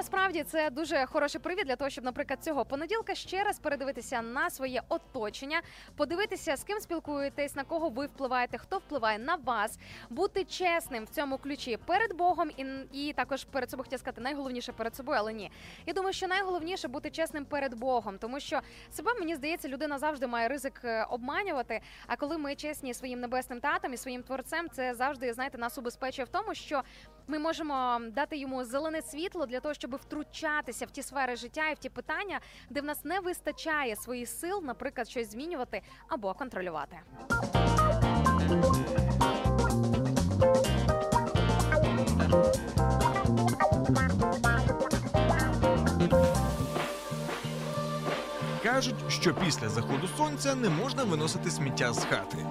Насправді це дуже хороший привід для того, щоб, наприклад, цього понеділка ще раз передивитися на своє оточення, подивитися, з ким спілкуєтесь, на кого ви впливаєте, хто впливає на вас, бути чесним в цьому ключі перед Богом і, і також перед собою хотіла сказати найголовніше перед собою, але ні. Я думаю, що найголовніше бути чесним перед Богом, тому що себе мені здається, людина завжди має ризик е, обманювати. А коли ми чесні своїм небесним татом і своїм творцем, це завжди знаєте нас убезпечує в тому, що ми можемо дати йому зелене світло для того, щоб втручатися в ті сфери життя і в ті питання, де в нас не вистачає своїх сил, наприклад, щось змінювати або контролювати. Кажуть, що після заходу сонця не можна виносити сміття з хати.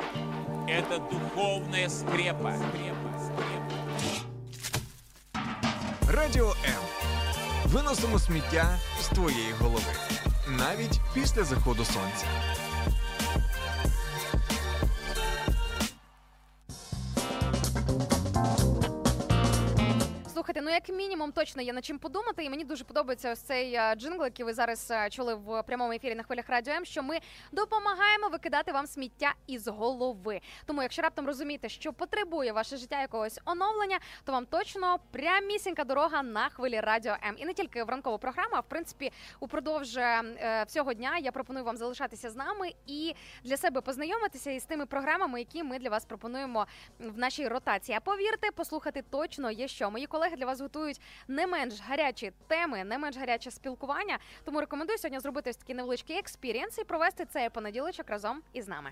Духовная скрепа. скрепа, скрепа. Радіо М. Виносимо сміття з твоєї голови. Навіть після заходу сонця. Слухайте, ну як мінімум точно є над чим подумати, і мені дуже подобається ось цей е, джингл, який ви зараз е, чули в прямому ефірі на хвилях радіо М, що ми допомагаємо викидати вам сміття із голови. Тому, якщо раптом розумієте, що потребує ваше життя якогось оновлення, то вам точно прямісінька дорога на хвилі радіо М. І не тільки в ранкову програму, а в принципі упродовж е, всього дня я пропоную вам залишатися з нами і для себе познайомитися із тими програмами, які ми для вас пропонуємо в нашій ротації. А повірте, послухати точно є що. Мої колеги для вас готують не менш гарячі теми, не менш гаряче спілкування. Тому рекомендую сьогодні зробити ось такий невеличкий experience і провести цей понеділочок разом із нами.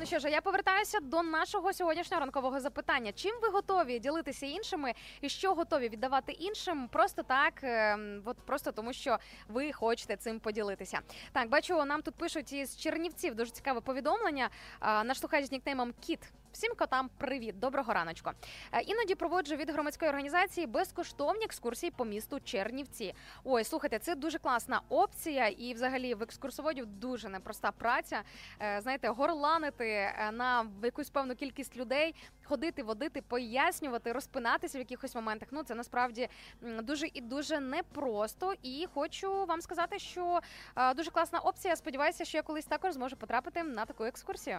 Ну що ж, я повертаюся до нашого сьогоднішнього ранкового запитання. Чим ви готові ділитися іншими, і що готові віддавати іншим? Просто так, ем, от просто тому, що ви хочете цим поділитися. Так, бачу, нам тут пишуть із Чернівців дуже цікаве повідомлення. Наш слухач з нікнеймом Кіт. Всім котам привіт, доброго раночку. Е, Іноді проводжу від громадської організації безкоштовні екскурсії по місту Чернівці. Ой, слухайте, це дуже класна опція, і взагалі в екскурсоводів дуже непроста праця. Е, Знаєте, горланити е, на якусь певну кількість людей, ходити, водити, пояснювати, розпинатися в якихось моментах. Ну це насправді дуже і дуже непросто. І хочу вам сказати, що дуже класна опція. Сподіваюся, що я колись також зможу потрапити на таку екскурсію.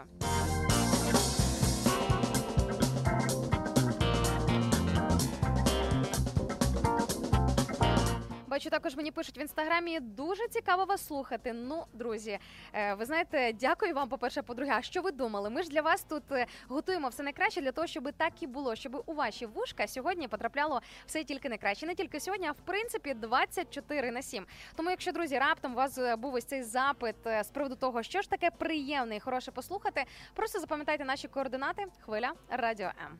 Бачу, також мені пишуть в інстаграмі. Дуже цікаво вас слухати. Ну, друзі, е, ви знаєте, дякую вам, по-перше, по-друге. А що ви думали? Ми ж для вас тут е, готуємо все найкраще для того, щоб так і було, щоб у ваші вушка сьогодні потрапляло все тільки найкраще. Не тільки сьогодні, а в принципі 24 на 7. Тому, якщо друзі, раптом у вас е, був ось цей запит з приводу того, що ж таке приємне і хороше послухати, просто запам'ятайте наші координати. Хвиля радіо М.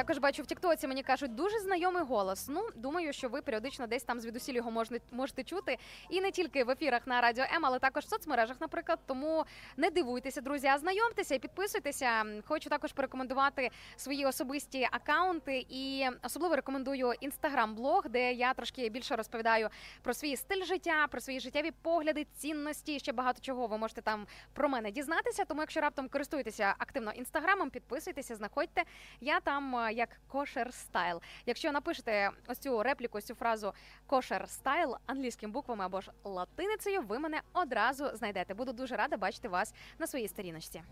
Також бачу в Тіктоці. Мені кажуть, дуже знайомий голос. Ну думаю, що ви періодично десь там звідусіль його можна можете чути. І не тільки в ефірах на радіо М, але також в соцмережах, наприклад. Тому не дивуйтеся, друзі, а знайомтеся і підписуйтеся. Хочу також порекомендувати свої особисті акаунти, і особливо рекомендую інстаграм-блог, де я трошки більше розповідаю про свій стиль життя, про свої життєві погляди, цінності. Ще багато чого ви можете там про мене дізнатися. Тому, якщо раптом користуєтеся активно інстаграмом, підписуйтеся, знаходьте. Я там як кошер стайл. Якщо напишете ось цю репліку, ось цю фразу кошер стайл англійськими буквами або ж латиницею, ви мене одразу знайдете. Буду дуже рада бачити вас на своїй сторіночці.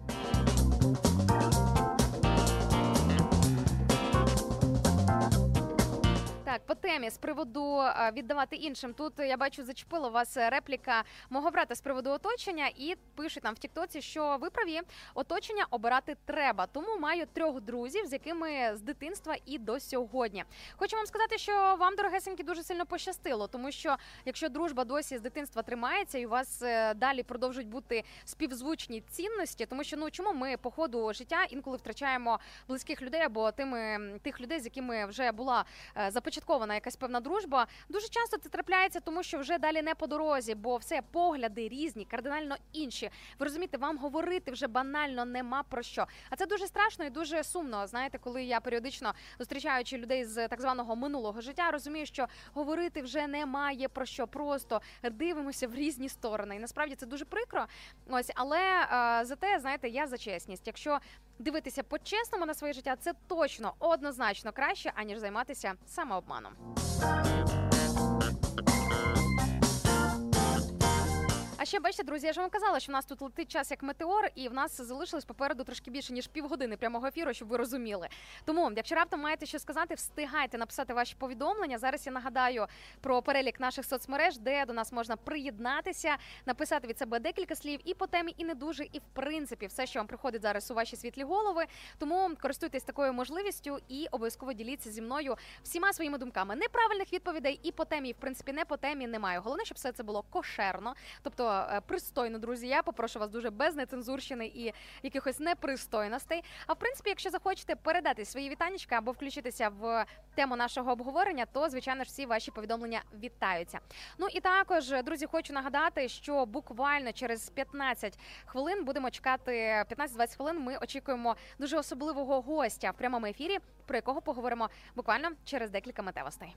Так, по темі з приводу е, віддавати іншим. Тут я бачу, зачепила вас репліка мого брата з приводу оточення, і пишуть нам в Тіктоці, що ви праві, оточення обирати треба. Тому маю трьох друзів, з якими з дитинства і до сьогодні. Хочу вам сказати, що вам, дорогесенькі, дуже сильно пощастило, тому що якщо дружба досі з дитинства тримається, і у вас е, далі продовжують бути співзвучні цінності, тому що ну чому ми по ходу життя інколи втрачаємо близьких людей або тими тих людей, з якими вже була е, започаткована якась певна дружба. Дуже часто це трапляється, тому що вже далі не по дорозі, бо все погляди різні, кардинально інші. Ви розумієте, вам говорити вже банально нема про що. А це дуже страшно і дуже сумно. Знаєте, коли я періодично зустрічаючи людей з так званого минулого життя, розумію, що говорити вже немає про що. Просто дивимося в різні сторони. І насправді це дуже прикро. Ось, але е, зате, знаєте, я за чесність. Якщо дивитися по-чесному на своє життя, це точно однозначно краще, аніж займатися самообманом. А ще бачите, друзі, я ж вам казала, що в нас тут летить час як метеор, і в нас залишилось попереду трошки більше ніж півгодини прямого ефіру, щоб ви розуміли. Тому, якщо раптом маєте що сказати, встигайте написати ваші повідомлення. Зараз я нагадаю про перелік наших соцмереж, де до нас можна приєднатися, написати від себе декілька слів і по темі, і не дуже, і в принципі все, що вам приходить зараз у ваші світлі голови. Тому користуйтесь такою можливістю і обов'язково діліться зі мною всіма своїми думками. Неправильних відповідей і по темі, і в принципі не по темі немає. Головне, щоб все це було кошерно, тобто е, пристойно, друзі. Я попрошу вас дуже без нецензурщини і якихось непристойностей. А в принципі, якщо захочете передати свої вітанечка або включитися в тему нашого обговорення, то звичайно ж всі ваші повідомлення вітаються. Ну і також, друзі, хочу нагадати, що буквально через 15 хвилин будемо чекати 15-20 хвилин. Ми очікуємо дуже особливого гостя в прямому ефірі, про якого поговоримо буквально через декілька метевостей.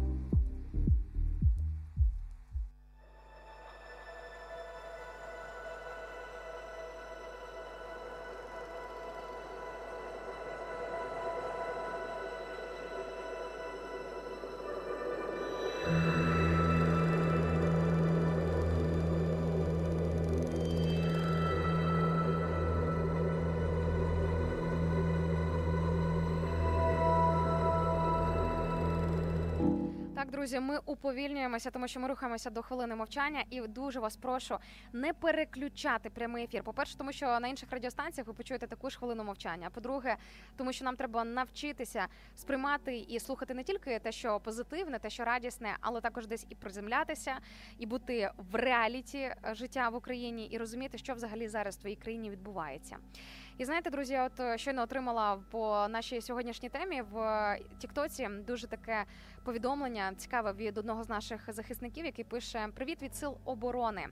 Друзі, ми уповільнюємося, тому що ми рухаємося до хвилини мовчання, і дуже вас прошу не переключати прямий ефір. По-перше, тому що на інших радіостанціях ви почуєте таку ж хвилину мовчання. По-друге, тому що нам треба навчитися сприймати і слухати не тільки те, що позитивне, те, що радісне, але також десь і приземлятися, і бути в реаліті е, життя в Україні, і розуміти, що взагалі зараз в твоїй країні відбувається. І знаєте, друзі, от е, щойно отримала по нашій сьогоднішній темі в е, Тіктоці дуже таке повідомлення цікаве від одного з наших захисників, який пише: Привіт від сил оборони.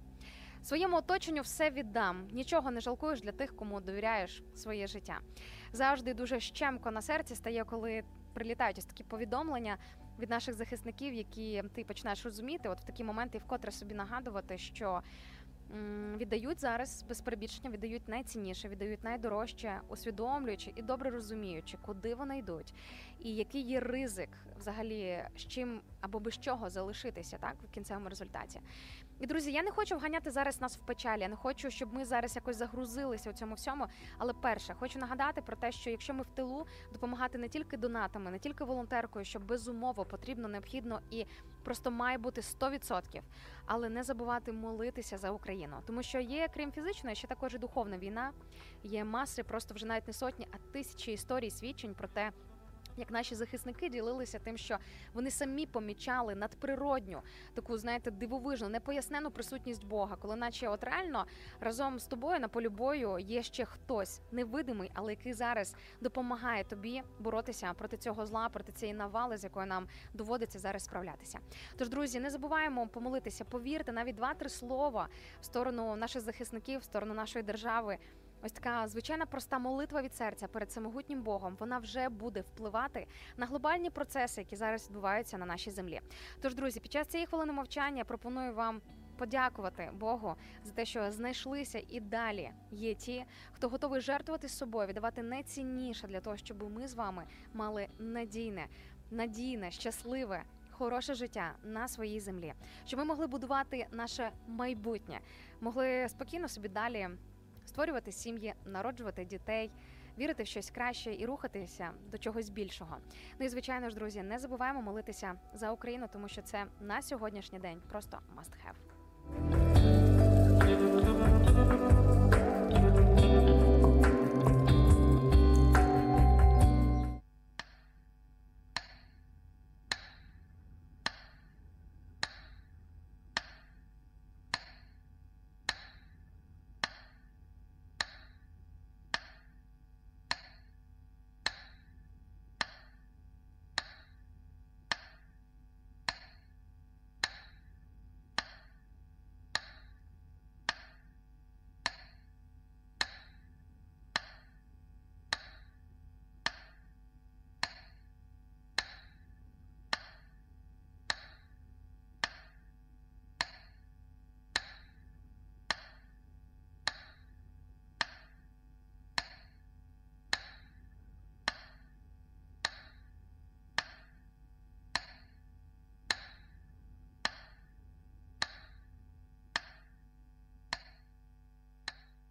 Своєму оточенню все віддам. Нічого не жалкуєш для тих, кому довіряєш своє життя. Завжди дуже щемко на серці стає, коли прилітають ось такі повідомлення від наших захисників, які ти починаєш розуміти, от в такі моменти вкотре собі нагадувати, що віддають зараз без перебільшення, віддають найцінніше, віддають найдорожче, усвідомлюючи і добре розуміючи, куди вони йдуть, і який є ризик взагалі з чим або без чого залишитися так в кінцевому результаті. І друзі, я не хочу вганяти зараз нас в печалі. Я не хочу, щоб ми зараз якось загрузилися у цьому всьому. Але перше, хочу нагадати про те, що якщо ми в тилу допомагати не тільки донатами, не тільки волонтеркою, що безумово потрібно, необхідно і просто має бути 100%. Але не забувати молитися за Україну, тому що є крім фізичної, ще також і духовна війна. Є маси, просто вже навіть не сотні, а тисячі історій свідчень про те. Як наші захисники ділилися тим, що вони самі помічали надприродню таку, знаєте, дивовижну, непояснену присутність Бога, коли, наче, от реально разом з тобою на полі бою є ще хтось невидимий, але який зараз допомагає тобі боротися проти цього зла, проти цієї навали, з якою нам доводиться зараз справлятися. Тож, друзі, не забуваємо помолитися, повірте, навіть два-три слова в сторону наших захисників, в сторону нашої держави. Ось така звичайна проста молитва від серця перед самогутнім Богом. Вона вже буде впливати на глобальні процеси, які зараз відбуваються на нашій землі. Тож, друзі, під час цієї хвилини мовчання пропоную вам подякувати Богу за те, що знайшлися і далі є ті, хто готовий жертвувати собою, віддавати найцінніше для того, щоб ми з вами мали надійне, надійне, щасливе. Хороше життя на своїй землі, щоб ми могли будувати наше майбутнє, могли спокійно собі далі створювати сім'ї, народжувати дітей, вірити в щось краще і рухатися до чогось більшого. Ну і звичайно ж, друзі, не забуваємо молитися за Україну, тому що це на сьогоднішній день просто must have.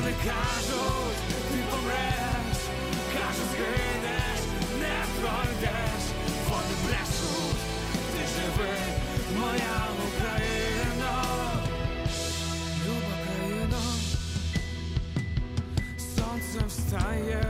Вони кажуть, ти помреш, кажуть, згинеш, не пройдеш, вони брешуть, ти живи, моя Україна, люба країна, сонце встає.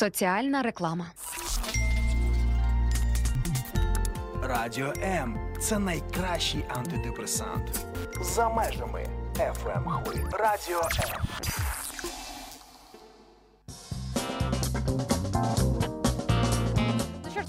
Соціальна реклама. Радіо М це найкращий антидепресант. За межами FM хвиль. Радіо М.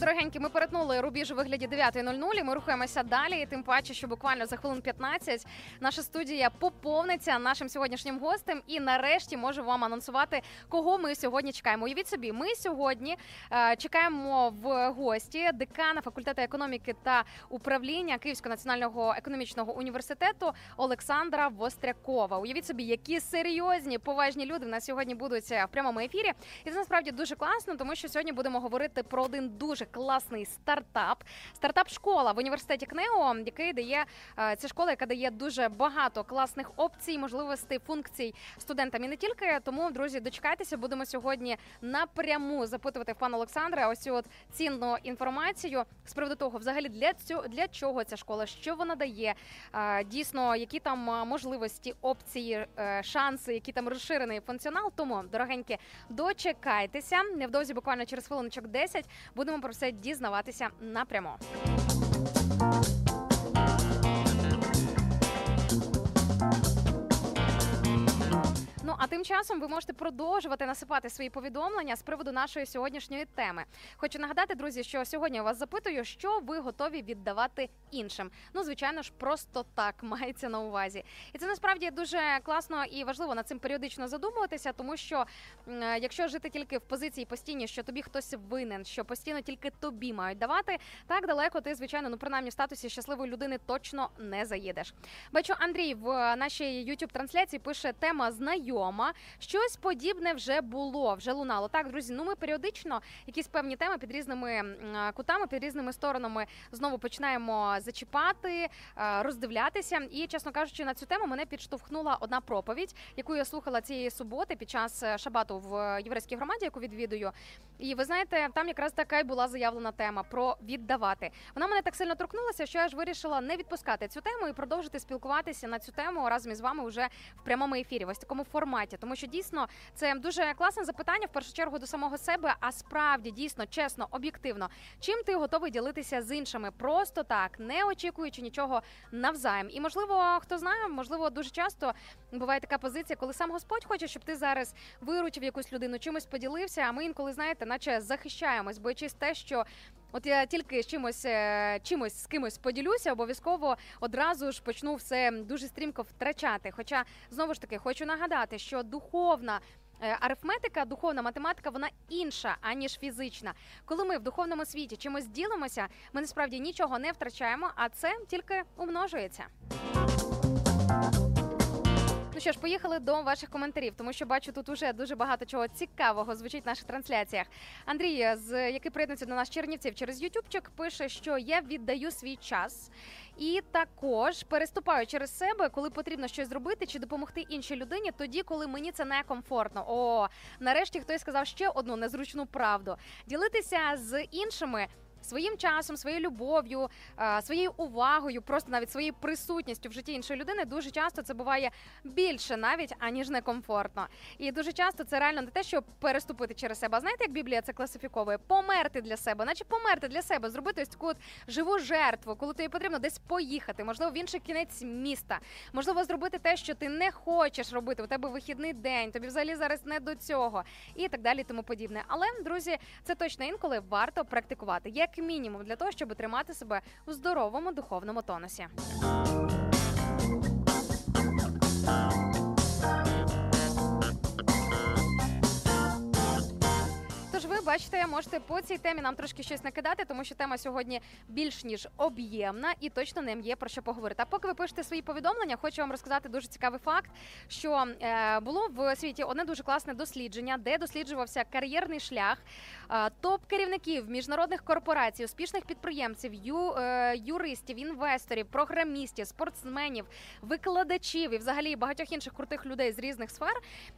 дорогенькі, ми перетнули рубіж у вигляді 9.00, Ми рухаємося далі. І тим паче, що буквально за хвилин 15 наша студія поповниться нашим сьогоднішнім гостем. І нарешті можу вам анонсувати, кого ми сьогодні чекаємо. Уявіть собі, ми сьогодні е, чекаємо в гості декана факультету економіки та управління Київського національного економічного університету Олександра Вострякова. Уявіть собі, які серйозні поважні люди в нас сьогодні будуть е, в прямому ефірі. І це насправді дуже класно, тому що сьогодні будемо говорити про один дуже класний стартап. Стартап школа в університеті КНЕО, який дає е, це школа, яка дає дуже багато класних опцій, можливостей, функцій студентам і не тільки. Тому, друзі, дочекайтеся, будемо сьогодні напряму запитувати пана Олександра ось от цінну інформацію з приводу того, взагалі для цього для чого ця школа, що вона дає, е, дійсно, які там е, можливості, опції, шанси, які там розширений функціонал. Тому, дорогенькі, дочекайтеся. Невдовзі, буквально через хвилиночок 10, будемо про дізнаватися напряму. Ну а тим часом ви можете продовжувати насипати свої повідомлення з приводу нашої сьогоднішньої теми. Хочу нагадати, друзі, що сьогодні я вас запитую, що ви готові віддавати іншим. Ну, звичайно ж, просто так *laughs* мається на увазі. І це насправді дуже класно і важливо над цим періодично задумуватися, тому що якщо жити тільки в позиції постійні, що тобі хтось винен, що постійно тільки тобі мають давати, так далеко ти, звичайно, ну принаймні в статусі щасливої людини точно не заїдеш. Бачу, Андрій в нашій youtube трансляції пише тема знайома. Щось подібне вже було, вже лунало. Так, друзі, ну ми періодично якісь певні теми під різними кутами, під різними сторонами знову починаємо зачіпати, е, роздивлятися. І, чесно кажучи, на цю тему мене підштовхнула одна проповідь, яку я слухала цієї суботи під час е, шабату в єврейській громаді, яку відвідую. І ви знаєте, там якраз така й була заявлена тема про віддавати. Вона мене так сильно торкнулася, що я ж вирішила не відпускати цю тему і продовжити спілкуватися на цю тему разом із вами вже в прямому ефірі, ось такому форматі. Тому що дійсно це дуже класне запитання в першу чергу до самого себе. А справді дійсно, чесно, об'єктивно, чим ти готовий ділитися з іншими, просто так, не очікуючи нічого навзаєм. І можливо, хто знає, можливо, дуже часто буває така позиція, коли сам Господь хоче, щоб ти зараз виручив якусь людину, чимось поділився. А ми інколи знаєте, наче захищаємось, боячись те, що. От я тільки з чимось е, чимось з кимось поділюся, обов'язково одразу ж почну все дуже стрімко втрачати. Хоча знову ж таки хочу нагадати, що духовна. е, Арифметика, духовна математика, вона інша аніж фізична. Коли ми в духовному світі чимось ділимося, ми насправді нічого не втрачаємо, а це тільки умножується. Що ж, поїхали до ваших коментарів, тому що бачу тут уже дуже багато чого цікавого звучить в наших трансляціях. Андрій, з який приєднується до нас Чернівців через Ютубчик, пише, що я віддаю свій час і також переступаю через себе, коли потрібно щось зробити чи допомогти іншій людині, тоді, коли мені це некомфортно. О, нарешті хтось сказав ще одну незручну правду: ділитися з іншими. Своїм часом, своєю любов'ю, е, своєю увагою, просто навіть своєю присутністю в житті іншої людини дуже часто це буває більше навіть аніж некомфортно. І дуже часто це реально не те, що переступити через себе. А знаєте, як Біблія це класифіковує? Померти для себе, наче померти для себе, зробити ось таку от живу жертву, коли тобі потрібно десь поїхати, можливо, в інший кінець міста, можливо, зробити те, що ти не хочеш робити. У тебе вихідний день, тобі взагалі зараз не до цього, і так далі, тому подібне. Але друзі, це точно інколи варто практикувати, як мінімум, для того, щоб тримати себе у здоровому духовному тонусі. Бачите, можете по цій темі нам трошки щось накидати, тому що тема сьогодні більш ніж об'ємна і точно ним є про що поговорити. А поки ви пишете свої повідомлення, хочу вам розказати дуже цікавий факт, що е, було в світі одне дуже класне дослідження, де досліджувався кар'єрний шлях е, топ-керівників міжнародних корпорацій, успішних підприємців, ю, е, юристів, інвесторів, програмістів, спортсменів, викладачів і взагалі багатьох інших крутих людей з різних сфер.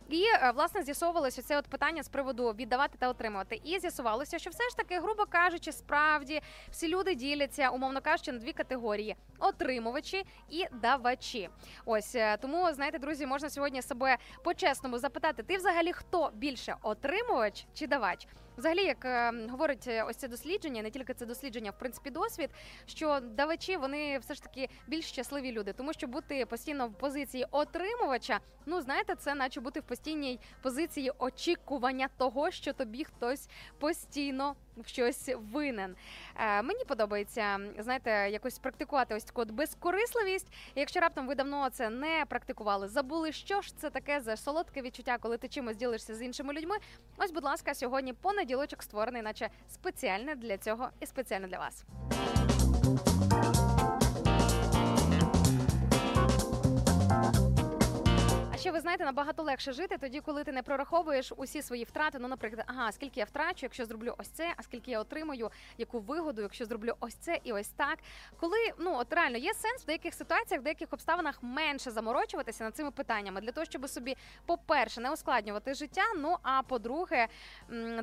І власне з'ясовувалося це от питання з приводу віддавати та отримувати. І з'ясувалося, що все ж таки, грубо кажучи, справді всі люди діляться, умовно кажучи, на дві категорії: отримувачі і давачі. Ось е, тому, знаєте, друзі, можна сьогодні себе по-чесному запитати: ти взагалі хто більше отримувач чи давач? Взагалі, як е, говорить е, ось це дослідження, не тільки це дослідження, в принципі, досвід, що давачі вони все ж таки більш щасливі люди, тому що бути постійно в позиції отримувача, ну знаєте, це наче бути в постійній позиції очікування того, що тобі хтось постійно в щось винен. Е, мені подобається, знаєте, якось практикувати ось таку от безкорисливість. Якщо раптом ви давно це не практикували, забули, що ж це таке за солодке відчуття, коли ти чимось ділишся з іншими людьми. Ось, будь ласка, сьогодні понеділочок створений, наче спеціально для цього і спеціально для вас. Ще ви знаєте, набагато легше жити тоді, коли ти не прораховуєш усі свої втрати. Ну, наприклад, ага, скільки я втрачу, якщо зроблю ось це, а скільки я отримую, яку вигоду, якщо зроблю ось це і ось так. Коли ну от реально є сенс в деяких ситуаціях, в деяких обставинах менше заморочуватися над цими питаннями для того, щоб собі, по-перше, не ускладнювати життя. Ну а по-друге,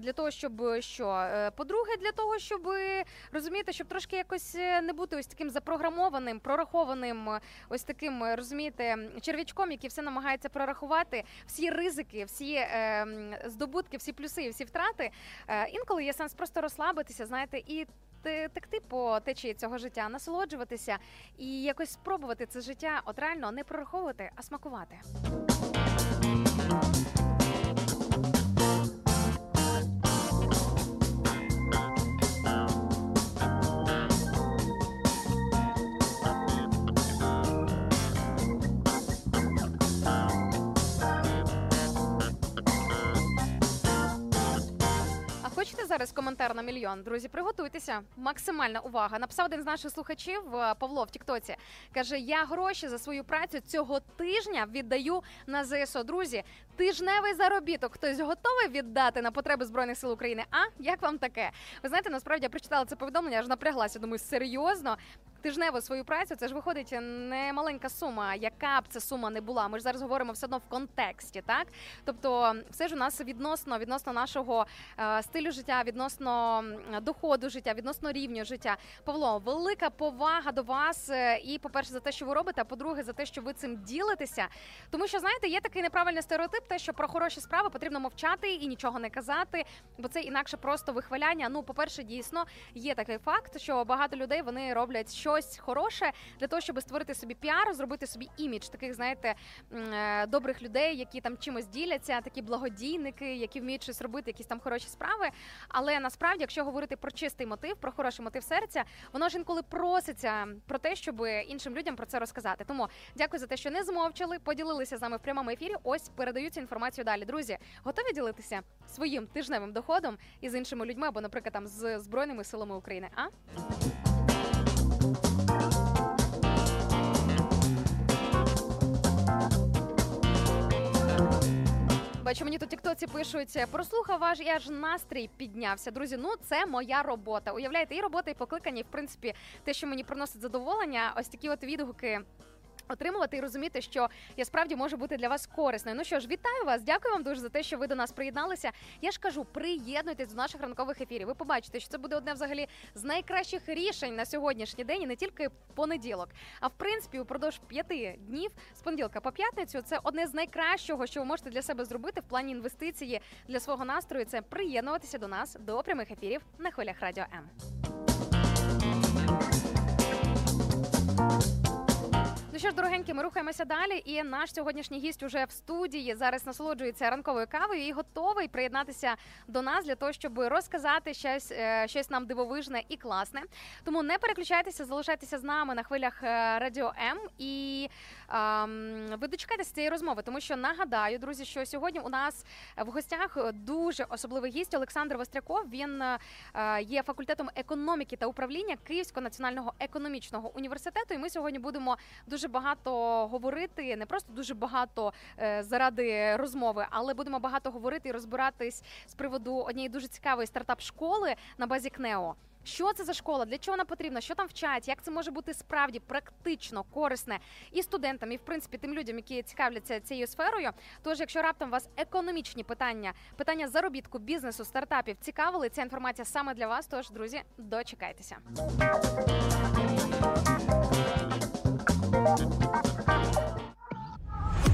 для того, щоб що? Е, По-друге, для того, щоб розумієте, щоб трошки якось е, не бути ось таким запрограмованим, прорахованим, е, ось таким, е, розумієте, черв'ячком, який все намагається прорахувати, всі ризики, всі е, здобутки, всі плюси, всі втрати. Е, інколи є сенс просто розслабитися, знаєте, і. Текти по течії цього життя, насолоджуватися і якось спробувати це життя, от реально не прораховувати, а смакувати. Зараз коментар на мільйон? Друзі, приготуйтеся. Максимальна увага. Написав один з наших слухачів е, Павло в Тіктоці. Каже: Я гроші за свою працю цього тижня віддаю на ЗСО. Друзі, тижневий заробіток. Хтось готовий віддати на потреби збройних сил України? А як вам таке? Ви знаєте, насправді я прочитала це повідомлення, аж напряглася. Думаю, серйозно. Тижневу свою працю це ж виходить не маленька сума, яка б ця сума не була. Ми ж зараз говоримо все одно в контексті, так тобто, все ж у нас відносно відносно нашого е, стилю життя, відносно доходу життя, відносно рівню життя. Павло, велика повага до вас. е, І, по-перше, за те, що ви робите, а по-друге, за те, що ви цим ділитеся. Тому що знаєте, є такий неправильний стереотип, те, що про хороші справи потрібно мовчати і нічого не казати, бо це інакше просто вихваляння. Ну, по-перше, дійсно є такий факт, що багато людей вони роблять щось хороше для того, щоб створити собі піар, зробити собі імідж таких, знаєте, е, добрих людей, які там чимось діляться, такі благодійники, які вміють щось робити, якісь там хороші справи. Але насправді, якщо говорити про чистий мотив, про хороший мотив серця, воно ж інколи проситься про те, щоб іншим людям про це розказати. Тому дякую за те, що не змовчали, поділилися з нами в прямому ефірі. Ось передаю цю інформацію далі. Друзі, готові ділитися своїм тижневим доходом із іншими людьми або, наприклад, там з збройними силами України? А Бачу, мені тут тіктоці пишуть, прослухав ваш і аж настрій піднявся. Друзі, ну це моя робота. Уявляєте, і робота, і покликання, і в принципі, те, що мені приносить задоволення, ось такі от відгуки. Отримувати і розуміти, що я справді можу бути для вас корисною. Ну що ж, вітаю вас, дякую вам дуже за те, що ви до нас приєдналися. Я ж кажу, приєднуйтесь до наших ранкових ефірів. Ви побачите, що це буде одне взагалі з найкращих рішень на сьогоднішній день, і не тільки понеділок, а в принципі, упродовж п'яти днів з понеділка по п'ятницю. Це одне з найкращого, що ви можете для себе зробити в плані інвестиції для свого настрою. Це приєднуватися до нас до прямих ефірів на хвилях радіо М. Що ж, дорогенькі, ми рухаємося далі. І наш сьогоднішній гість уже в студії зараз насолоджується ранковою кавою і готовий приєднатися до нас для того, щоб розказати щось, е, щось нам дивовижне і класне. Тому не переключайтеся, залишайтеся з нами на хвилях е, Радіо М. І ви дочекайтеся цієї розмови, тому що нагадаю, друзі, що сьогодні у нас в гостях дуже особливий гість Олександр Востряков. Він е, є факультетом економіки та управління Київського національного економічного університету. І ми сьогодні будемо дуже багато говорити, не просто дуже багато е, заради розмови, але будемо багато говорити і розбиратись з приводу однієї дуже цікавої стартап-школи на базі КНЕО. Що це за школа? Для чого вона потрібна? Що там вчать? Як це може бути справді практично корисне і студентам, і в принципі тим людям, які цікавляться цією сферою? Тож, якщо раптом вас економічні питання, питання заробітку, бізнесу, стартапів цікавили, ця інформація саме для вас. Тож, друзі, дочекайтеся.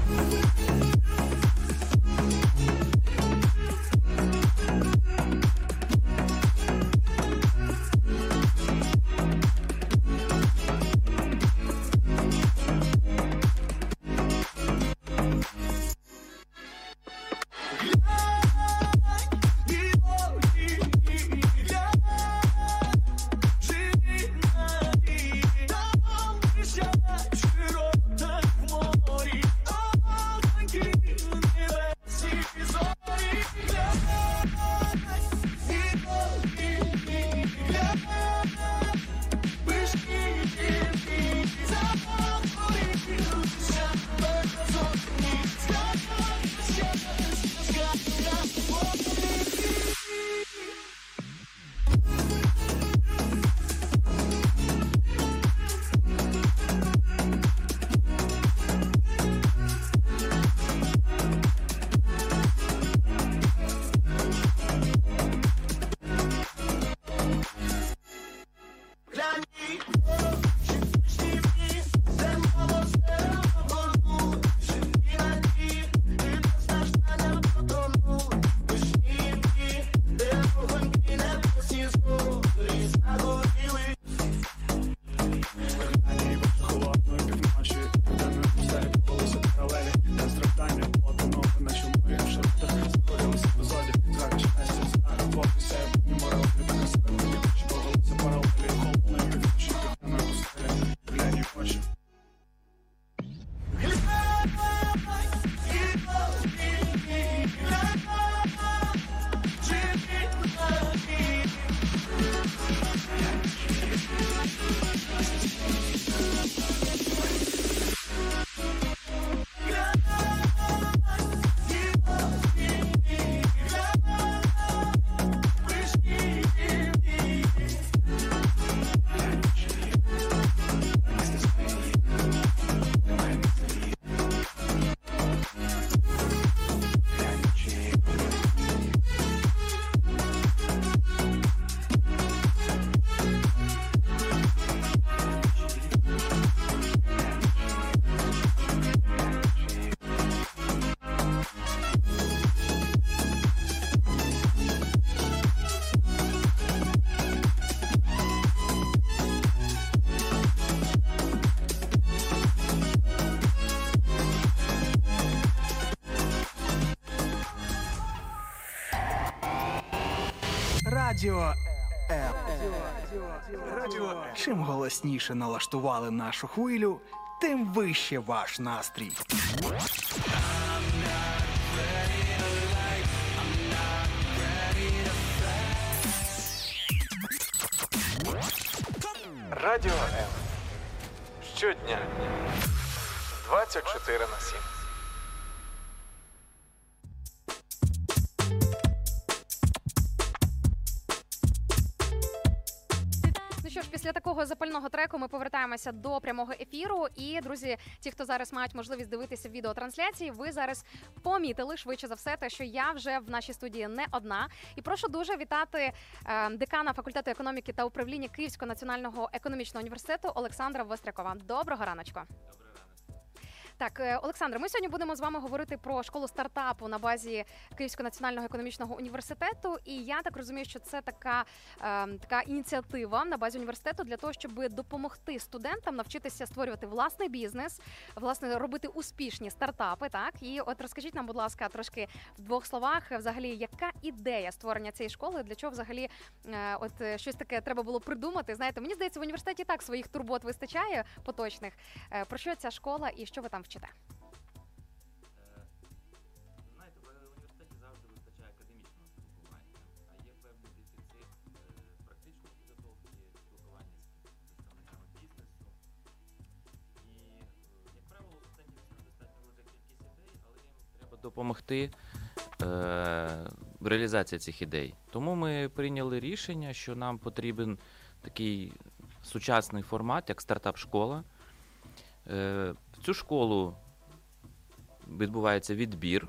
Радіо Чим голосніше налаштували нашу хвилю, тим вище ваш настрій. Повертаємося до прямого ефіру. І друзі, ті, хто зараз мають можливість дивитися відеотрансляції, ви зараз помітили швидше за все, те, що я вже в нашій студії не одна. І прошу дуже вітати е, декана факультету економіки та управління Київського національного економічного університету Олександра Вострякова. Доброго раночку. Так, е, Олександр, ми сьогодні будемо з вами говорити про школу стартапу на базі Київського національного економічного університету. І я так розумію, що це така, е, така ініціатива на базі університету для того, щоб допомогти студентам навчитися створювати власний бізнес, власне робити успішні стартапи. Так і от розкажіть нам, будь ласка, трошки в двох словах, е, взагалі, яка ідея створення цієї школи? Для чого взагалі е, от е, щось таке треба було придумати? Знаєте, мені здається, в університеті так своїх турбот вистачає поточних. Е, Про що ця школа і що ви там вчите? Знаєте, в університеті завжди вистачає академічного спілкування, а є певний дефіцит е, практичної підготовки, спілкування з представниками бізнесу. І, е, як правило, у студентів достатньо велика кількість ідей, але їм треба допомогти е, в реалізації цих ідей. Тому ми прийняли рішення, що нам потрібен такий сучасний формат, як стартап-школа. Цю школу відбувається відбір.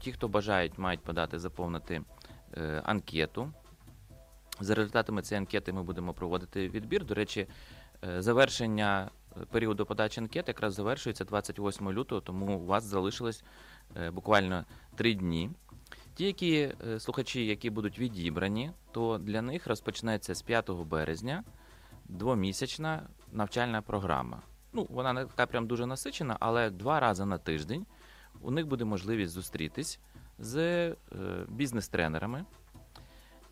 Ті, хто бажають, мають подати, заповнити е, анкету. За результатами цієї анкети ми будемо проводити відбір. До речі, е, завершення е, періоду подачі анкет якраз завершується 28 лютого, тому у вас залишилось е, буквально три дні. Ті, які слухачі, які будуть відібрані, то для них розпочнеться з 5 березня двомісячна навчальна програма. Ну, вона не така прям дуже насичена, але два рази на тиждень у них буде можливість зустрітись з е, бізнес-тренерами.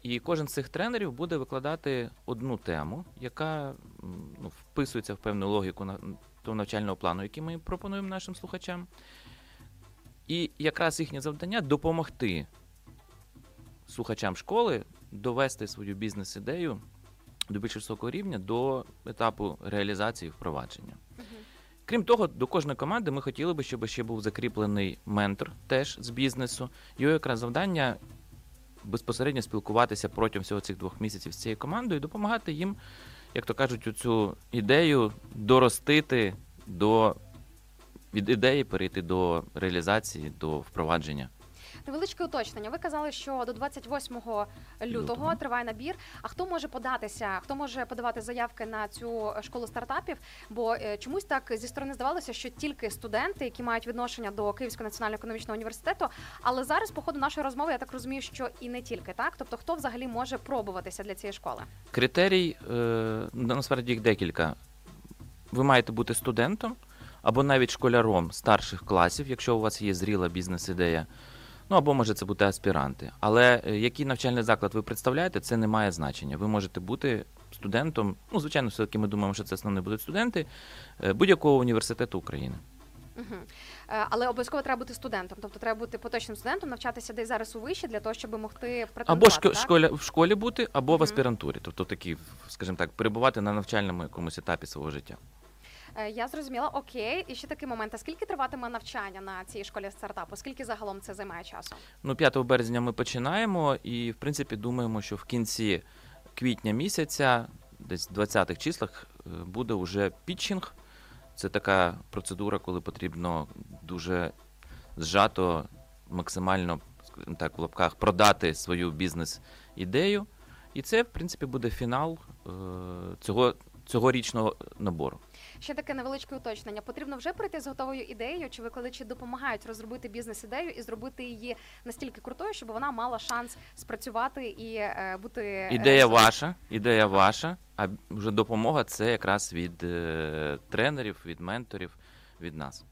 І кожен з цих тренерів буде викладати одну тему, яка ну, вписується в певну логіку на, того навчального плану, який ми пропонуємо нашим слухачам. І якраз їхнє завдання допомогти слухачам школи довести свою бізнес-ідею до більш високого рівня до етапу реалізації впровадження. Крім того, до кожної команди ми хотіли би, щоб ще був закріплений ментор теж з бізнесу. Його якраз завдання безпосередньо спілкуватися протягом всього цих двох місяців з цією командою і допомагати їм, як то кажуть, цю ідею доростити до від ідеї перейти до реалізації, до впровадження. Невеличке уточнення. Ви казали, що до 28 лютого, Лютого. триває набір. А хто може податися? Хто може подавати заявки на цю школу стартапів? Бо е, чомусь так зі сторони здавалося, що тільки студенти, які мають відношення до Київського національного економічного університету. Але зараз, по ходу нашої розмови, я так розумію, що і не тільки так. Тобто, хто взагалі може пробуватися для цієї школи? Критерій, е, насправді їх декілька. Ви маєте бути студентом або навіть школяром старших класів, якщо у вас є зріла бізнес-ідея. Ну або може це бути аспіранти. Але е, який навчальний заклад ви представляєте, це не має значення. Ви можете бути студентом. Ну, звичайно, все-таки ми думаємо, що це основне будуть студенти е, будь-якого університету України. Угу. Але обов'язково треба бути студентом, тобто треба бути поточним студентом, навчатися десь зараз у виші для того, щоб могти Або претендувати. шко- так? школя, в школі бути, або в аспірантурі. Тобто такі, скажімо так, перебувати на навчальному якомусь етапі свого життя. Е, Я зрозуміла, окей. І ще такий момент. А скільки триватиме навчання на цій школі стартапу? Скільки загалом це займає часу? Ну, 5 березня ми починаємо, і в принципі думаємо, що в кінці квітня місяця, десь в 20-х числах, е, буде вже пітчинг. Це така процедура, коли потрібно дуже зжато, максимально, так, в лапках продати свою бізнес-ідею. І це, в принципі, буде фінал е, цього цьогорічного набору. Ще таке невеличке уточнення. Потрібно вже прийти з готовою ідеєю, чи викладачі допомагають розробити бізнес-ідею і зробити її настільки крутою, щоб вона мала шанс спрацювати і е, бути Ідея е, ваша, ідея ваша, а вже допомога це якраз від е, тренерів, від менторів, від нас.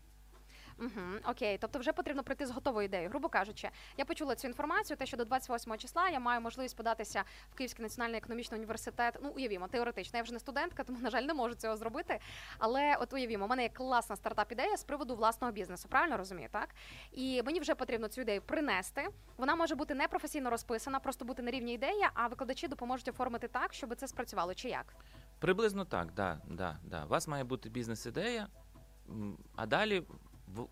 Угу, окей, тобто вже потрібно прийти з готовою ідеєю. Грубо кажучи, я почула цю інформацію, те, що до 28 числа я маю можливість податися в Київський національний економічний університет. Ну, уявімо, теоретично. Я вже не студентка, тому на жаль не можу цього зробити. Але от уявімо, у мене є класна стартап-ідея з приводу власного бізнесу. Правильно розумію, так? І мені вже потрібно цю ідею принести. Вона може бути не професійно розписана, просто бути на рівні ідеї, а викладачі допоможуть оформити так, щоб це спрацювало. Чи як? Приблизно так, да, да, да. У вас має бути бізнес-ідея, а далі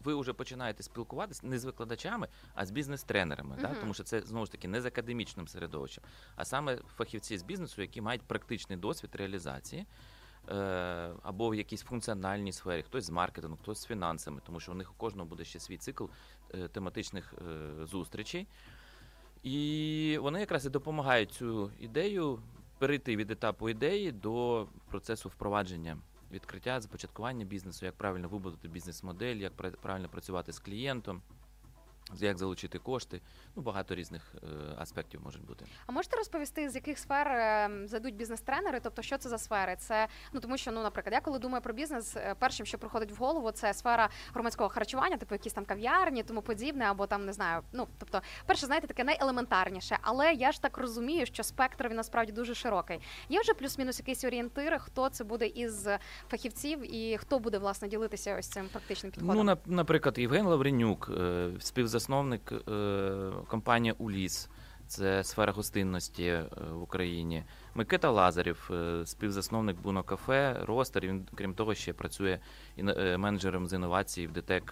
ви вже починаєте спілкуватися не з викладачами, а з бізнес-тренерами. Да? Тому що це знову ж таки не з академічним середовищем, а саме фахівці з бізнесу, які мають практичний досвід реалізації. е, Або в якійсь функціональній сфері, хтось з маркетингу, хтось з фінансами, тому що у них у кожного буде ще свій цикл е, тематичних е, зустрічей. І вони якраз і допомагають цю ідею перейти від етапу ідеї до процесу впровадження відкриття, започаткування бізнесу, як правильно вибудувати бізнес-модель, як пра- правильно працювати з клієнтом, як залучити кошти. Ну, багато різних е, аспектів можуть бути. А можете розповісти, з яких сфер е, зайдуть бізнес-тренери? Тобто, що це за сфери? Це ну тому, що ну, наприклад, я коли думаю про бізнес, е, першим, що приходить в голову, це сфера громадського харчування, типу якісь там кав'ярні, тому подібне, або там не знаю. Ну тобто, перше, знаєте, таке найелементарніше. Але я ж так розумію, що спектр він насправді дуже широкий. Є вже плюс-мінус якісь орієнтири, хто це буде із фахівців і хто буде власне ділитися ось цим практичним підходом. Ну, нап- наприклад, Євген Лавренюк, е, співзасновник е, компанії Уліс. Це сфера гостинності е, в Україні. Микита Лазарів, е, співзасновник Буно Кафе, Ростер. Він, крім того, ще працює менеджером з інновацій в DTEC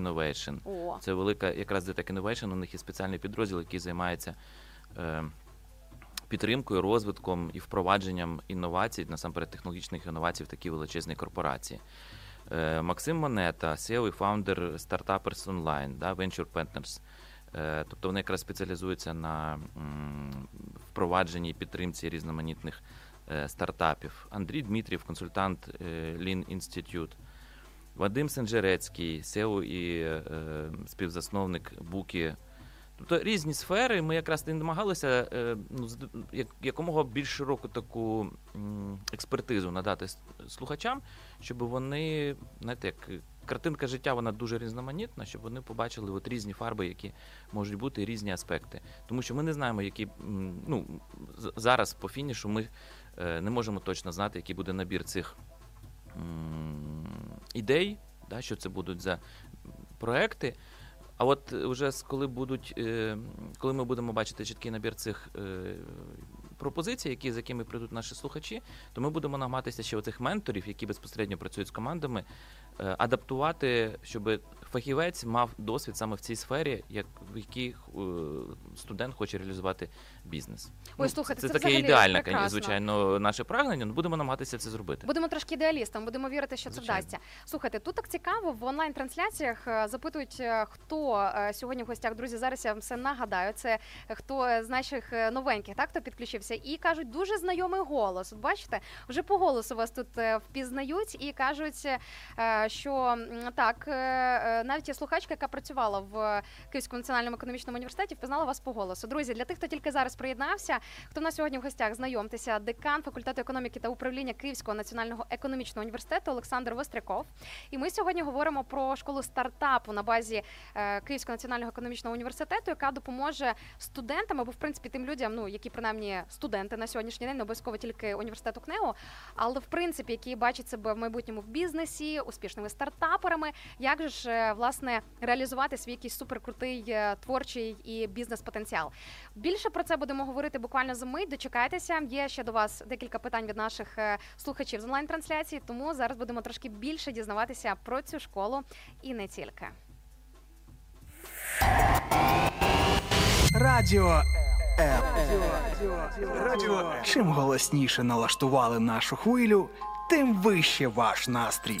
Innovation. О. Це велика якраз DTEC Innovation, У них є спеціальний підрозділ, який займається підтримкою, розвитком і впровадженням інновацій, насамперед технологічних інновацій в такі величезні корпорації. Е, Максим Монета, CEO і фаундер Startuppers Online, да, Venture Partners. Е, Тобто вони якраз спеціалізуються на впровадженні і підтримці різноманітних е, стартапів. Андрій Дмитрів, консультант Lean Institute. Вадим Сенжерецький, SEO і співзасновник Буки. Тобто різні сфери. Ми якраз і намагалися ну, як, якомога більш широку таку експертизу надати слухачам, щоб вони, знаєте, як картинка життя, вона дуже різноманітна, щоб вони побачили от різні фарби, які можуть бути, різні аспекти. Тому що ми не знаємо, які ну, зараз по фінішу ми е, не можемо точно знати, який буде набір цих ідей, да, що це будуть за проекти. А от е, вже коли будуть, е, коли ми будемо бачити чіткий набір цих е, пропозицій, які, з якими прийдуть наші слухачі, то ми будемо намагатися ще оцих менторів, які безпосередньо працюють з командами, е, адаптувати, щоб фахівець мав досвід саме в цій сфері, як в якій е, студент хоче реалізувати бізнес. Ой, слухайте, це, це таке взагалі ідеальне, прекрасно. звичайно, наше прагнення. але будемо намагатися це зробити. Будемо трошки ідеалістом, будемо вірити, що це вдасться. Слухайте, тут так цікаво в онлайн-трансляціях е, запитують, е, хто е, сьогодні в гостях. Друзі, зараз я вам все нагадаю. Це хто з наших новеньких, так хто підключився, і кажуть, дуже знайомий голос. От бачите, вже по голосу вас тут впізнають і кажуть, що так, навіть є слухачка, яка працювала в Київському національному економічному університеті, впізнала вас по голосу. Друзі, для тих, хто тільки зараз приєднався, хто в нас сьогодні в гостях, знайомтеся, декан факультету економіки та управління Київського національного економічного університету Олександр Востряков. І ми сьогодні говоримо про школу стартапу на базі е, Київського національного економічного університету, яка допоможе студентам або в принципі тим людям, ну які принаймні студенти на сьогоднішній день, не обов'язково тільки університету КНЕУ, але в принципі, які бачать себе в майбутньому в бізнесі, успішними стартаперами, як же ж е, власне реалізувати свій якийсь суперкрутий е, творчий і бізнес-потенціал. Більше про це будемо говорити буквально за мить. Дочекайтеся. Є ще до вас декілька питань від наших е, слухачів з онлайн-трансляції, тому зараз будемо трошки більше дізнаватися про цю школу і не тільки. Радіо М. Радіо Чим голосніше налаштували нашу хвилю, тим вище ваш настрій.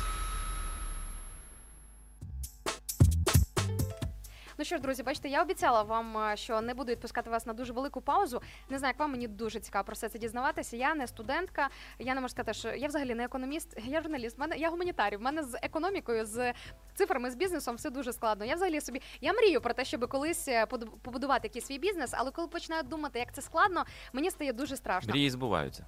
Ну що ж, друзі, бачите, я обіцяла вам, е, що не буду відпускати вас на дуже велику паузу. Не знаю, як вам мені дуже цікаво про все це дізнаватися. Я не студентка, я не можу сказати, що я взагалі не економіст, *laughs* я журналіст. Мене я гуманітарій. В мене з економікою, з цифрами, з бізнесом все дуже складно. Я взагалі собі я мрію про те, щоб колись е, побудувати якийсь свій бізнес, але коли починаю думати, як це складно, мені стає дуже страшно. Мрії збуваються.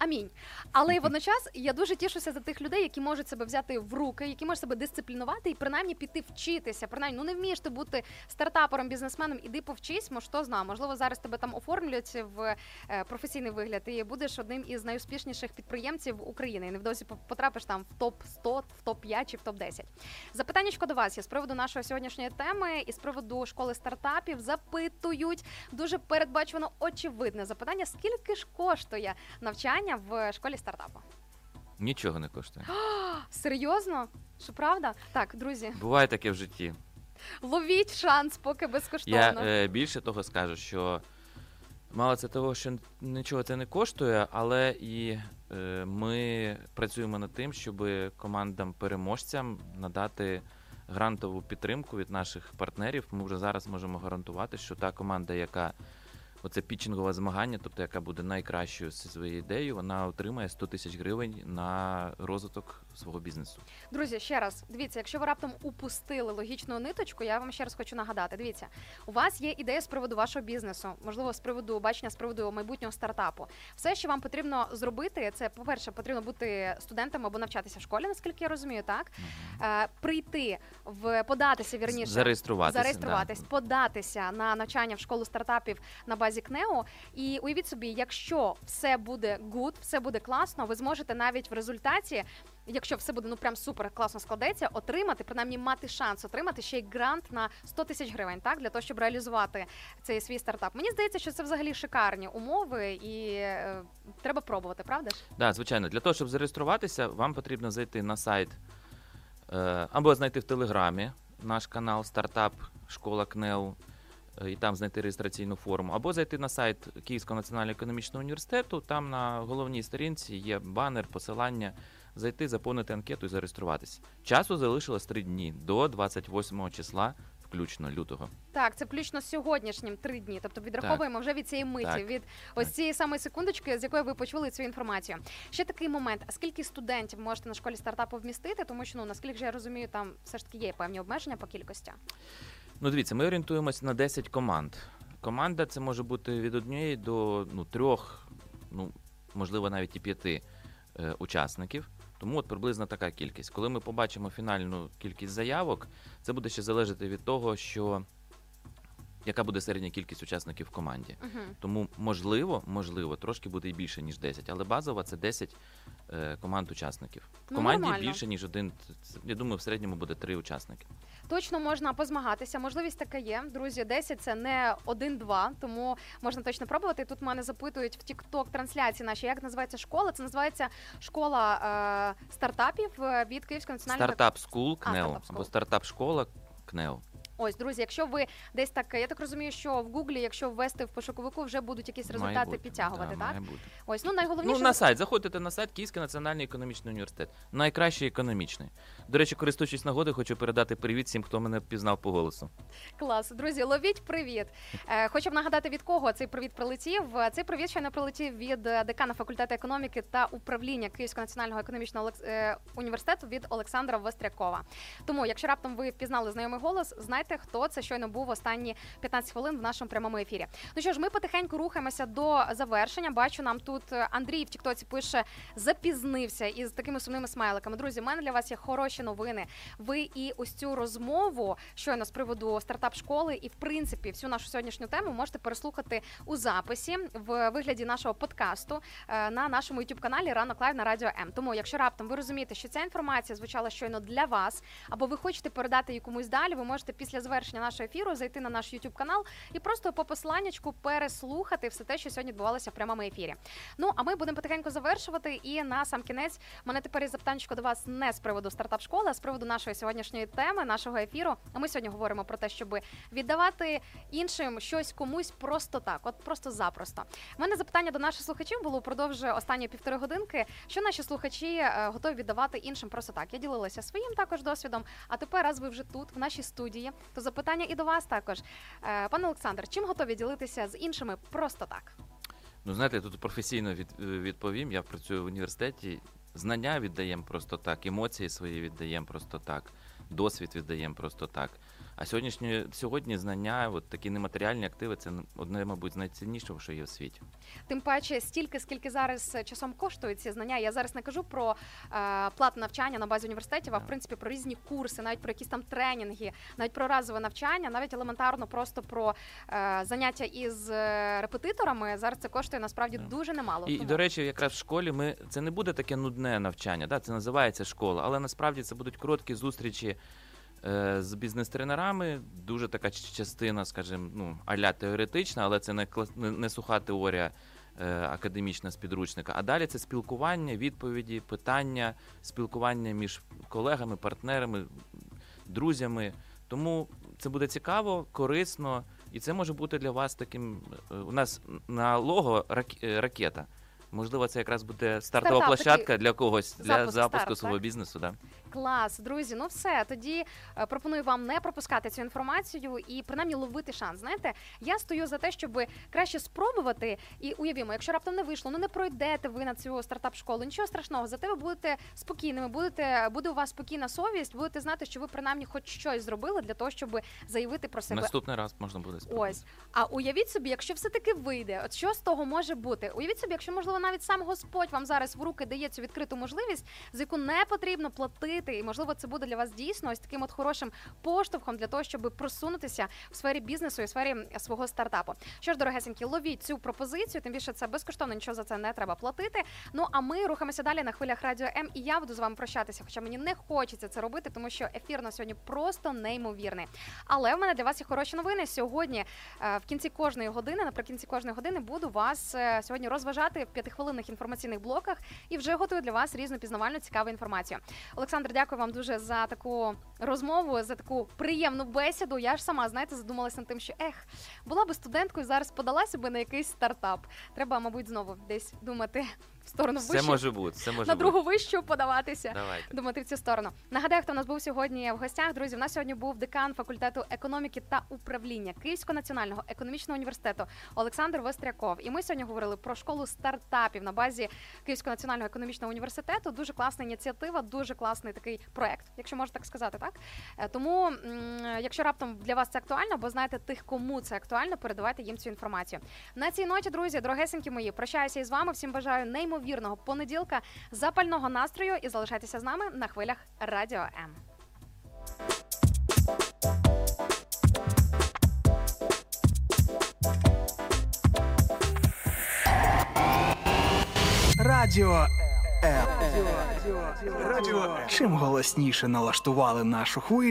Амінь. Але водночас я дуже тішуся за тих людей, які можуть себе взяти в руки, які можуть себе дисциплінувати і принаймні піти вчитися. Принаймні, ну не вмієш ти бути стартапером, бізнесменом, іди повчись, мо що знає. Можливо, зараз тебе там оформлюють в е, професійний вигляд, і будеш одним із найуспішніших підприємців України. І невдовзі по- потрапиш там в топ 100 в топ 5 чи в топ 10 Запитаннячко до вас є з приводу нашої сьогоднішньої теми і з приводу школи стартапів. Запитують дуже передбачувано очевидне запитання: скільки ж коштує навчання в школі стартапу? Нічого не коштує. *gasps* Серйозно? Що правда? Так, друзі, Буває таке в житті. ловіть шанс, поки безкоштовно. Я е, більше того скажу, що мало це того, що нічого це не коштує, але і е, ми працюємо над тим, щоб командам-переможцям надати грантову підтримку від наших партнерів. Ми вже зараз можемо гарантувати, що та команда, яка оце пітчингове змагання, тобто яка буде найкращою зі своєю ідеєю, вона отримає 100 тисяч гривень на розвиток свого бізнесу. Друзі, ще раз дивіться, якщо ви раптом упустили логічну ниточку, я вам ще раз хочу нагадати. Дивіться, у вас є ідея з приводу вашого бізнесу, можливо, з приводу бачення з приводу майбутнього стартапу. Все, що вам потрібно зробити, це по-перше, потрібно бути студентом або навчатися в школі, наскільки я розумію, так е, прийти в податися вірніше, Зареєструватися, зареєструватись, податися на навчання в школу стартапів на базі КНЕО. І уявіть собі, якщо все буде good, все буде класно, ви зможете навіть в результаті якщо все буде ну прям супер класно складеться, отримати, принаймні мати шанс отримати ще й грант на 100 тисяч гривень, так для того, щоб реалізувати цей свій стартап. Мені здається, що це взагалі шикарні умови, і е, треба пробувати, правда ж? Да, звичайно, для того, щоб зареєструватися, вам потрібно зайти на сайт е, або знайти в Телеграмі наш канал Стартап Школа КНЕУ е, і там знайти реєстраційну форму, або зайти на сайт Київського національного економічного університету. Там на головній сторінці є банер, посилання. Зайти, заповнити анкету і зареєструватися. Часу залишилось три дні до 28 числа, включно лютого. Так, це включно з сьогоднішнім три дні. Тобто відраховуємо вже від цієї миті, Так. від ось цієї самої секундочки, з якої ви почули цю інформацію. Ще такий момент: а скільки студентів можете на школі стартапу вмістити? Тому що ну наскільки ж я розумію, там все ж таки є певні обмеження по кількості. Ну, дивіться, ми орієнтуємося на 10 команд. Команда це може бути від однієї до ну, трьох, ну, можливо, навіть і п'яти е, учасників. Тому от приблизно така кількість. Коли ми побачимо фінальну кількість заявок, це буде ще залежати від того, що яка буде середня кількість учасників в команді. Угу. Тому можливо, можливо, трошки буде і більше, ніж 10, але базова це 10 е, команд учасників. В Ну, команді нормально. більше, ніж один. Я думаю, в середньому буде три учасники. Точно можна позмагатися. Можливість така є. Друзі, 10 це не 1-2, тому можна точно пробувати. Тут мене запитують в TikTok трансляції наші, як називається школа. Це називається школа е, стартапів е, від Київського національного Стартап School А, КНЕУ School. або стартап школа КНЕУ. Ось, друзі, якщо ви десь так, я так розумію, що в Гуглі, якщо ввести в пошуковику, вже будуть якісь Має результати бути, підтягувати, да, так? має бути. Ось, ну найголовніше Ну, на сайт. Заходите на сайт Київський національний економічний університет. Найкращий економічний. До речі, користуючись нагодою, хочу передати привіт всім, хто мене впізнав по голосу. Клас, друзі, ловіть привіт. Е, хочу б нагадати, від кого цей привіт прилетів. Е, Цей привіт щойно прилетів від е, декана факультету економіки та управління Київського національного економічного е, університету від Олександра Вострякова. Тому, якщо раптом ви впізнали знайомий голос, знайте, хто це щойно був останні 15 хвилин в нашому прямому ефірі. Ну що ж, ми потихеньку рухаємося до завершення. Бачу, нам тут Андрій в Тіктоці пише запізнився із такими сумними смайликами. Друзі, у мене для вас є хороші новини. Ви і ось цю розмову щойно з приводу стартап школи, і в принципі всю нашу сьогоднішню тему можете переслухати у записі в вигляді нашого подкасту е, на нашому youtube каналі Ранок Лайв на Радіо М. Тому, якщо раптом ви розумієте, що ця інформація звучала щойно для вас, або ви хочете передати її комусь далі, ви можете після завершення нашого ефіру зайти на наш youtube канал і просто по посиланнячку переслухати все те, що сьогодні відбувалося в прямому ефірі. Ну а ми будемо потихеньку завершувати. І на сам кінець мене тепер є запитанечко до вас не з приводу стартап школи, а з приводу нашої сьогоднішньої теми, нашого ефіру. А ми сьогодні говоримо про те, щоб віддавати іншим щось комусь просто так, от просто запросто. У мене запитання до наших слухачів було впродовж останньої півтори годинки. Що наші слухачі е, готові віддавати іншим просто так? Я ділилася своїм також досвідом. А тепер, раз ви вже тут, в нашій студії, то запитання і до вас також. Е, Пане Олександр, чим готові ділитися з іншими просто так? Ну, знаєте, я тут професійно від, відповім. Я працюю в університеті. Знання віддаємо просто так, емоції свої віддаємо просто так, досвід віддаємо просто так. А сьогоднішні, сьогодні знання, от такі нематеріальні активи, це одне, мабуть, з найціннішого, що є в світі. Тим паче, стільки, скільки зараз е, часом коштують ці знання. Я зараз не кажу про е, платне навчання на базі університетів, а в принципі про різні курси, навіть про якісь там тренінги, навіть про разове навчання, навіть елементарно просто про е, заняття із е, репетиторами. Зараз це коштує насправді дуже немало. І, Тому- до речі, якраз в школі ми це не буде таке нудне навчання, да? це називається школа, але насправді це будуть короткі зустрічі з бізнес-тренерами. Дуже така частина, скажімо, ну, аля теоретична, але це не, клас- не, суха теорія. е, Академічна з підручника, а далі це спілкування, відповіді, питання, спілкування між колегами, партнерами, друзями. Тому це буде цікаво, корисно, і це може бути для вас таким. е, У нас на лого рак- е, ракета. Можливо, це якраз буде стартова Стартап площадка для когось для Запуск, запуску старт, свого так? бізнесу. Да. Клас, друзі. Ну все. Тоді е, пропоную вам не пропускати цю інформацію і принаймні ловити шанс. Знаєте, я стою за те, щоб краще спробувати. І уявімо, якщо раптом не вийшло, ну не пройдете ви на цю стартап школу. Нічого страшного, зате ви будете спокійними, будете буде у вас спокійна совість, будете знати, що ви принаймні хоч щось зробили для того, щоб заявити про себе. Наступний раз можна буде спробувати. Ось. А уявіть собі, якщо все-таки вийде, от що з того може бути? Уявіть собі, якщо можливо навіть сам Господь вам зараз в руки дає цю відкриту можливість, за яку не потрібно платити, і можливо це буде для вас дійсно ось таким от хорошим поштовхом для того, щоб просунутися в сфері бізнесу і в сфері свого стартапу. Що ж, дорогесенькі, ловіть цю пропозицію, тим більше це безкоштовно, нічого за це не треба платити. Ну а ми рухаємося далі на хвилях радіо М. І я буду з вами прощатися, хоча мені не хочеться це робити, тому що ефір на сьогодні просто неймовірний. Але в мене для вас є хороші новини. Сьогодні е, в кінці кожної години, наприкінці кожної години, буду вас е, сьогодні розважати в п'ятихвилинних інформаційних блоках і вже готую для вас різну пізнавальну цікаву інформацію. Олександр, дякую вам дуже за таку розмову, за таку приємну бесіду. Я ж сама знаєте, задумалася над тим, що ех, була би студенткою, зараз подалася би на якийсь стартап. Треба, мабуть, знову десь думати в сторону Все вищу, може бути, все може на бути. другу вищу подаватися. Давайте. Думати в цю сторону. Нагадаю, хто в нас був сьогодні в гостях. Друзі, в нас сьогодні був декан факультету економіки та управління Київського національного економічного університету Олександр Востряков. І ми сьогодні говорили про школу стартапів на базі Київського національного економічного університету. Дуже класна ініціатива, дуже класний такий проект, якщо можна так сказати, так Е, тому, якщо раптом для вас це актуально, або знаєте тих, кому це актуально, передавайте їм цю інформацію. На цій ноті, друзі, дорогесенькі мої, прощаюся із вами. Всім бажаю неймовірного понеділка, запального настрою і залишайтеся з нами на хвилях Радіо М. Радіо. Радіо. Чим голосніше налаштували нашу хвилю,